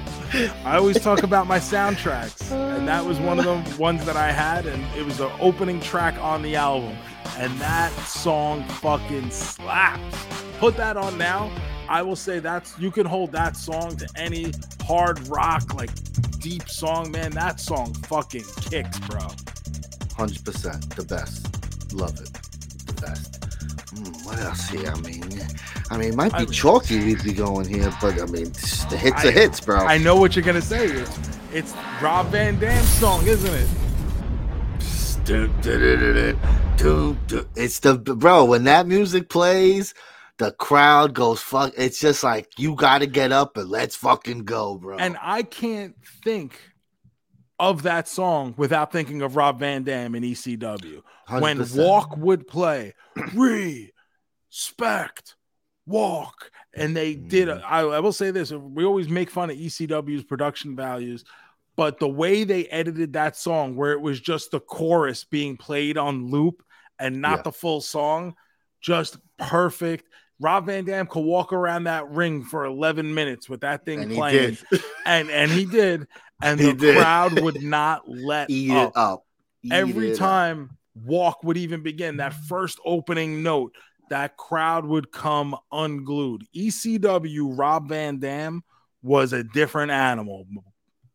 I always talk about my soundtracks, and that was one of the ones that I had, and it was the opening track on the album, and that song fucking slaps. Put that on now. I will say that's you can hold that song to any hard rock like deep song, man. That song fucking kicks, bro. Hundred percent, the best. Love it, the best. What else here? I mean, I mean, it might be I- chalky we'd be going here, but I mean, the hits I- are hits, bro. I know what you're gonna say. It's, it's Rob Van Dam's song, isn't it? It's the bro when that music plays, the crowd goes fuck. It's just like you got to get up and let's fucking go, bro. And I can't think of that song without thinking of Rob Van Dam in ECW. When 100%. Walk would play, respect, walk. And they did, Mm. a, I, I will say this we always make fun of ECW's production values, but the way they edited that song, where it was just the chorus being played on loop and not Yeah. the full song, just perfect. Rob Van Dam could walk around that ring for 11 minutes with that thing and playing did and and he did and He the did. crowd would not let eat up it up Eat every it up. time walk would even begin that first opening note that crowd would come unglued ecw rob van dam was a different animal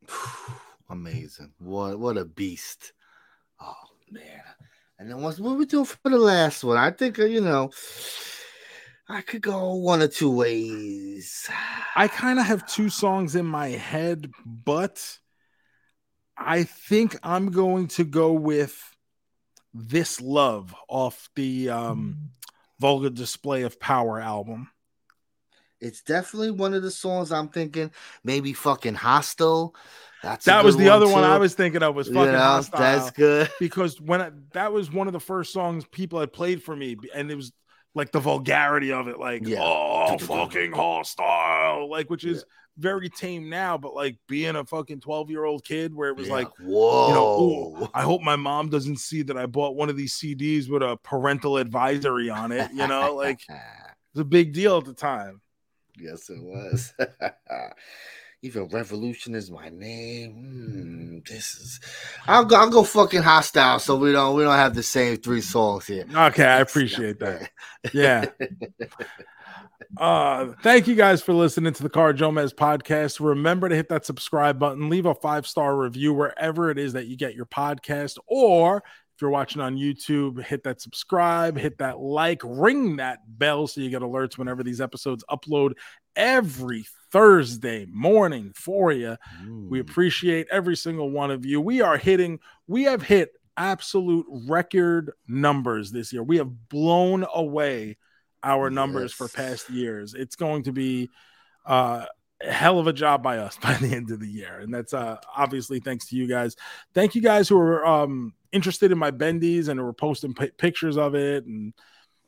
Amazing. What what a beast. Oh man. And then what's what we doing for the last one? I think you know I could go one or two ways. i kind of have two songs in my head but i think i'm going to go with this love off the um vulgar display of power album It's definitely one of the songs I'm thinking maybe fucking hostile. That's that was the other one i was thinking of was You fucking know, hostile That's good. because when I, that was one of the first songs people had played for me, and it was like the vulgarity of it, like Yeah. oh fucking hostile, like which is very tame now, but like being a fucking twelve year old kid where it was Yeah. like, whoa. you know, I hope my mom doesn't see that I bought one of these CDs with a parental advisory on it, you know, like it's a big deal at the time. yes, it was. Even revolution is my name. Hmm, this is. I'll go. I'll go fucking hostile. So we don't. We don't have the same three songs here. Okay, I appreciate that. Yeah. Uh, thank you guys for listening to the Car JoeMeZ podcast. Remember to hit that subscribe button, leave a five star review wherever it is that you get your podcast, or if you're watching on YouTube, hit that subscribe, hit that like, ring that bell so you get alerts whenever these episodes upload every Thursday morning for you. We appreciate every single one of you. We are hitting, we have hit absolute record numbers this year. We have blown away our numbers for past years. It's going to be uh, a hell of a job by us by the end of the year. And that's uh, obviously thanks to you guys. Thank you guys who are um, interested in my bendies and who were posting pi- pictures of it and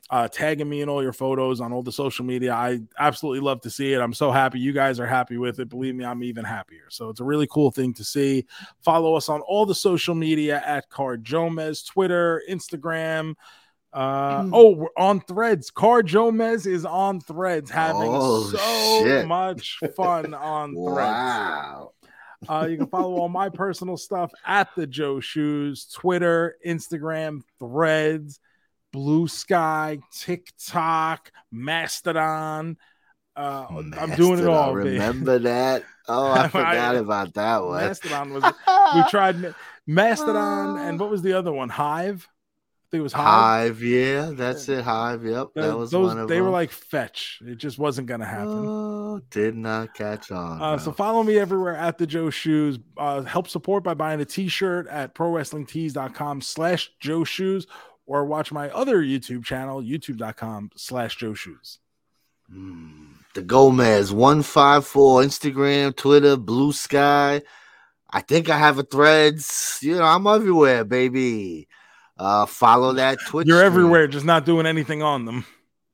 uh, tagging me in all your photos on all the social media. I absolutely love to see it. I'm so happy you guys are happy with it. Believe me, I'm even happier. So it's a really cool thing to see. Follow us on all the social media at CarJoeMeZ, Twitter, Instagram. Uh, Hmm. oh, we're on threads. CarJoeMeZ is on threads, having Oh, so shit. much fun on threads. Wow. Uh, you can follow all my personal stuff at the Joe Shoes, Twitter, Instagram, Threads, Blue Sky, TikTok, Mastodon. Uh, I'm doing it all. baby. Remember that? Oh, I I- forgot about that one. Mastodon was we tried Mastodon and what was the other one? Hive. It was Hive. Hive, yeah, that's it. Hive, yep, Uh, that was those one of they were like fetch. It just wasn't gonna happen. Oh, did not catch on. Uh, so follow me everywhere at the Joe Shoes. Uh, help support by buying a t-shirt at prowrestlingtees.com slash Joe Shoes or watch my other YouTube channel, youtube.com slash Joe Shoes. Mm, the Gomez one five four Instagram, Twitter, Blue Sky. I think I have a Threads. You know, I'm everywhere, baby. Uh, follow that Twitch. You're stream. everywhere, just not doing anything on them.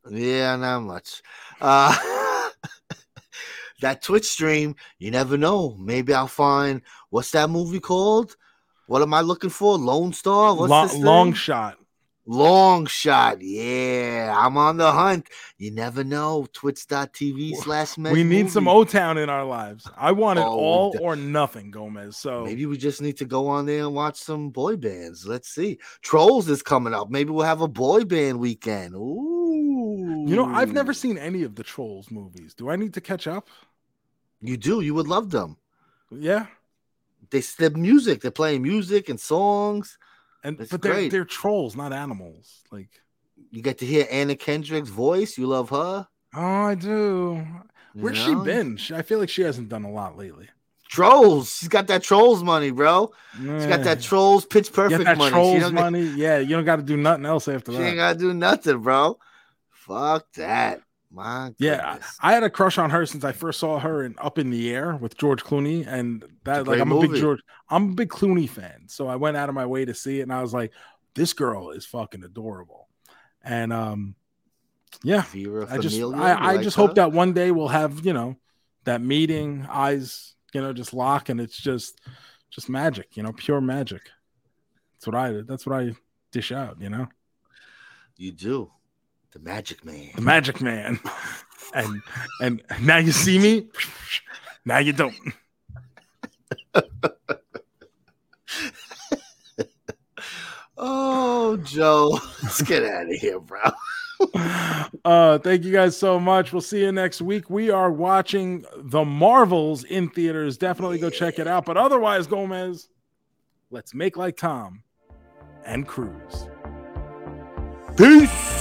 Yeah, not much. Uh, that Twitch stream, you never know. Maybe I'll find what's that movie called? What am I looking for? Lone Star? What's Long, long shot. Long shot. Yeah, I'm on the hunt. You never know. Twitch.tv slash We need some O Town in our lives. I want it Oh, all or nothing, Gomez. So Maybe we just need to go on there and watch some boy bands. Let's see. Trolls is coming up. Maybe we'll have a boy band weekend. Ooh. you know, I've never seen any of the Trolls movies. Do I need to catch up? You do. You would love them. Yeah. They the music. They're playing music and songs. And It's but they're great. they're trolls, not animals. Like You get to hear Anna Kendrick's voice. You love her. Oh, I do. you Where's she been? She, I feel like she hasn't done a lot lately. Trolls. She's got that trolls money, bro. She's got that trolls pitch Get perfect that money. Trolls money. Yeah, you don't got to do nothing else after She that. She ain't gotta do nothing, bro. Fuck that. My yeah, goodness. I, I had a crush on her since I first saw her in Up in the Air with George Clooney, and that like I'm a big. George, I'm a big Clooney fan, so I went out of my way to see it, and I was like, this girl is fucking adorable, and um, yeah, Vera I just Farmiga, I, I like just her? hope that one day we'll have you know that meeting, eyes you know just lock, and it's just just magic, you know, pure magic. That's what I that's what I dish out, you know, you do. The Magic Man. the magic man, and and now you see me, now you don't. Oh, Joe. Let's get out of here, bro. uh thank you guys so much we'll see you next week we are watching the marvels in theaters definitely go check it out but otherwise gomez let's make like tom and cruise Peace.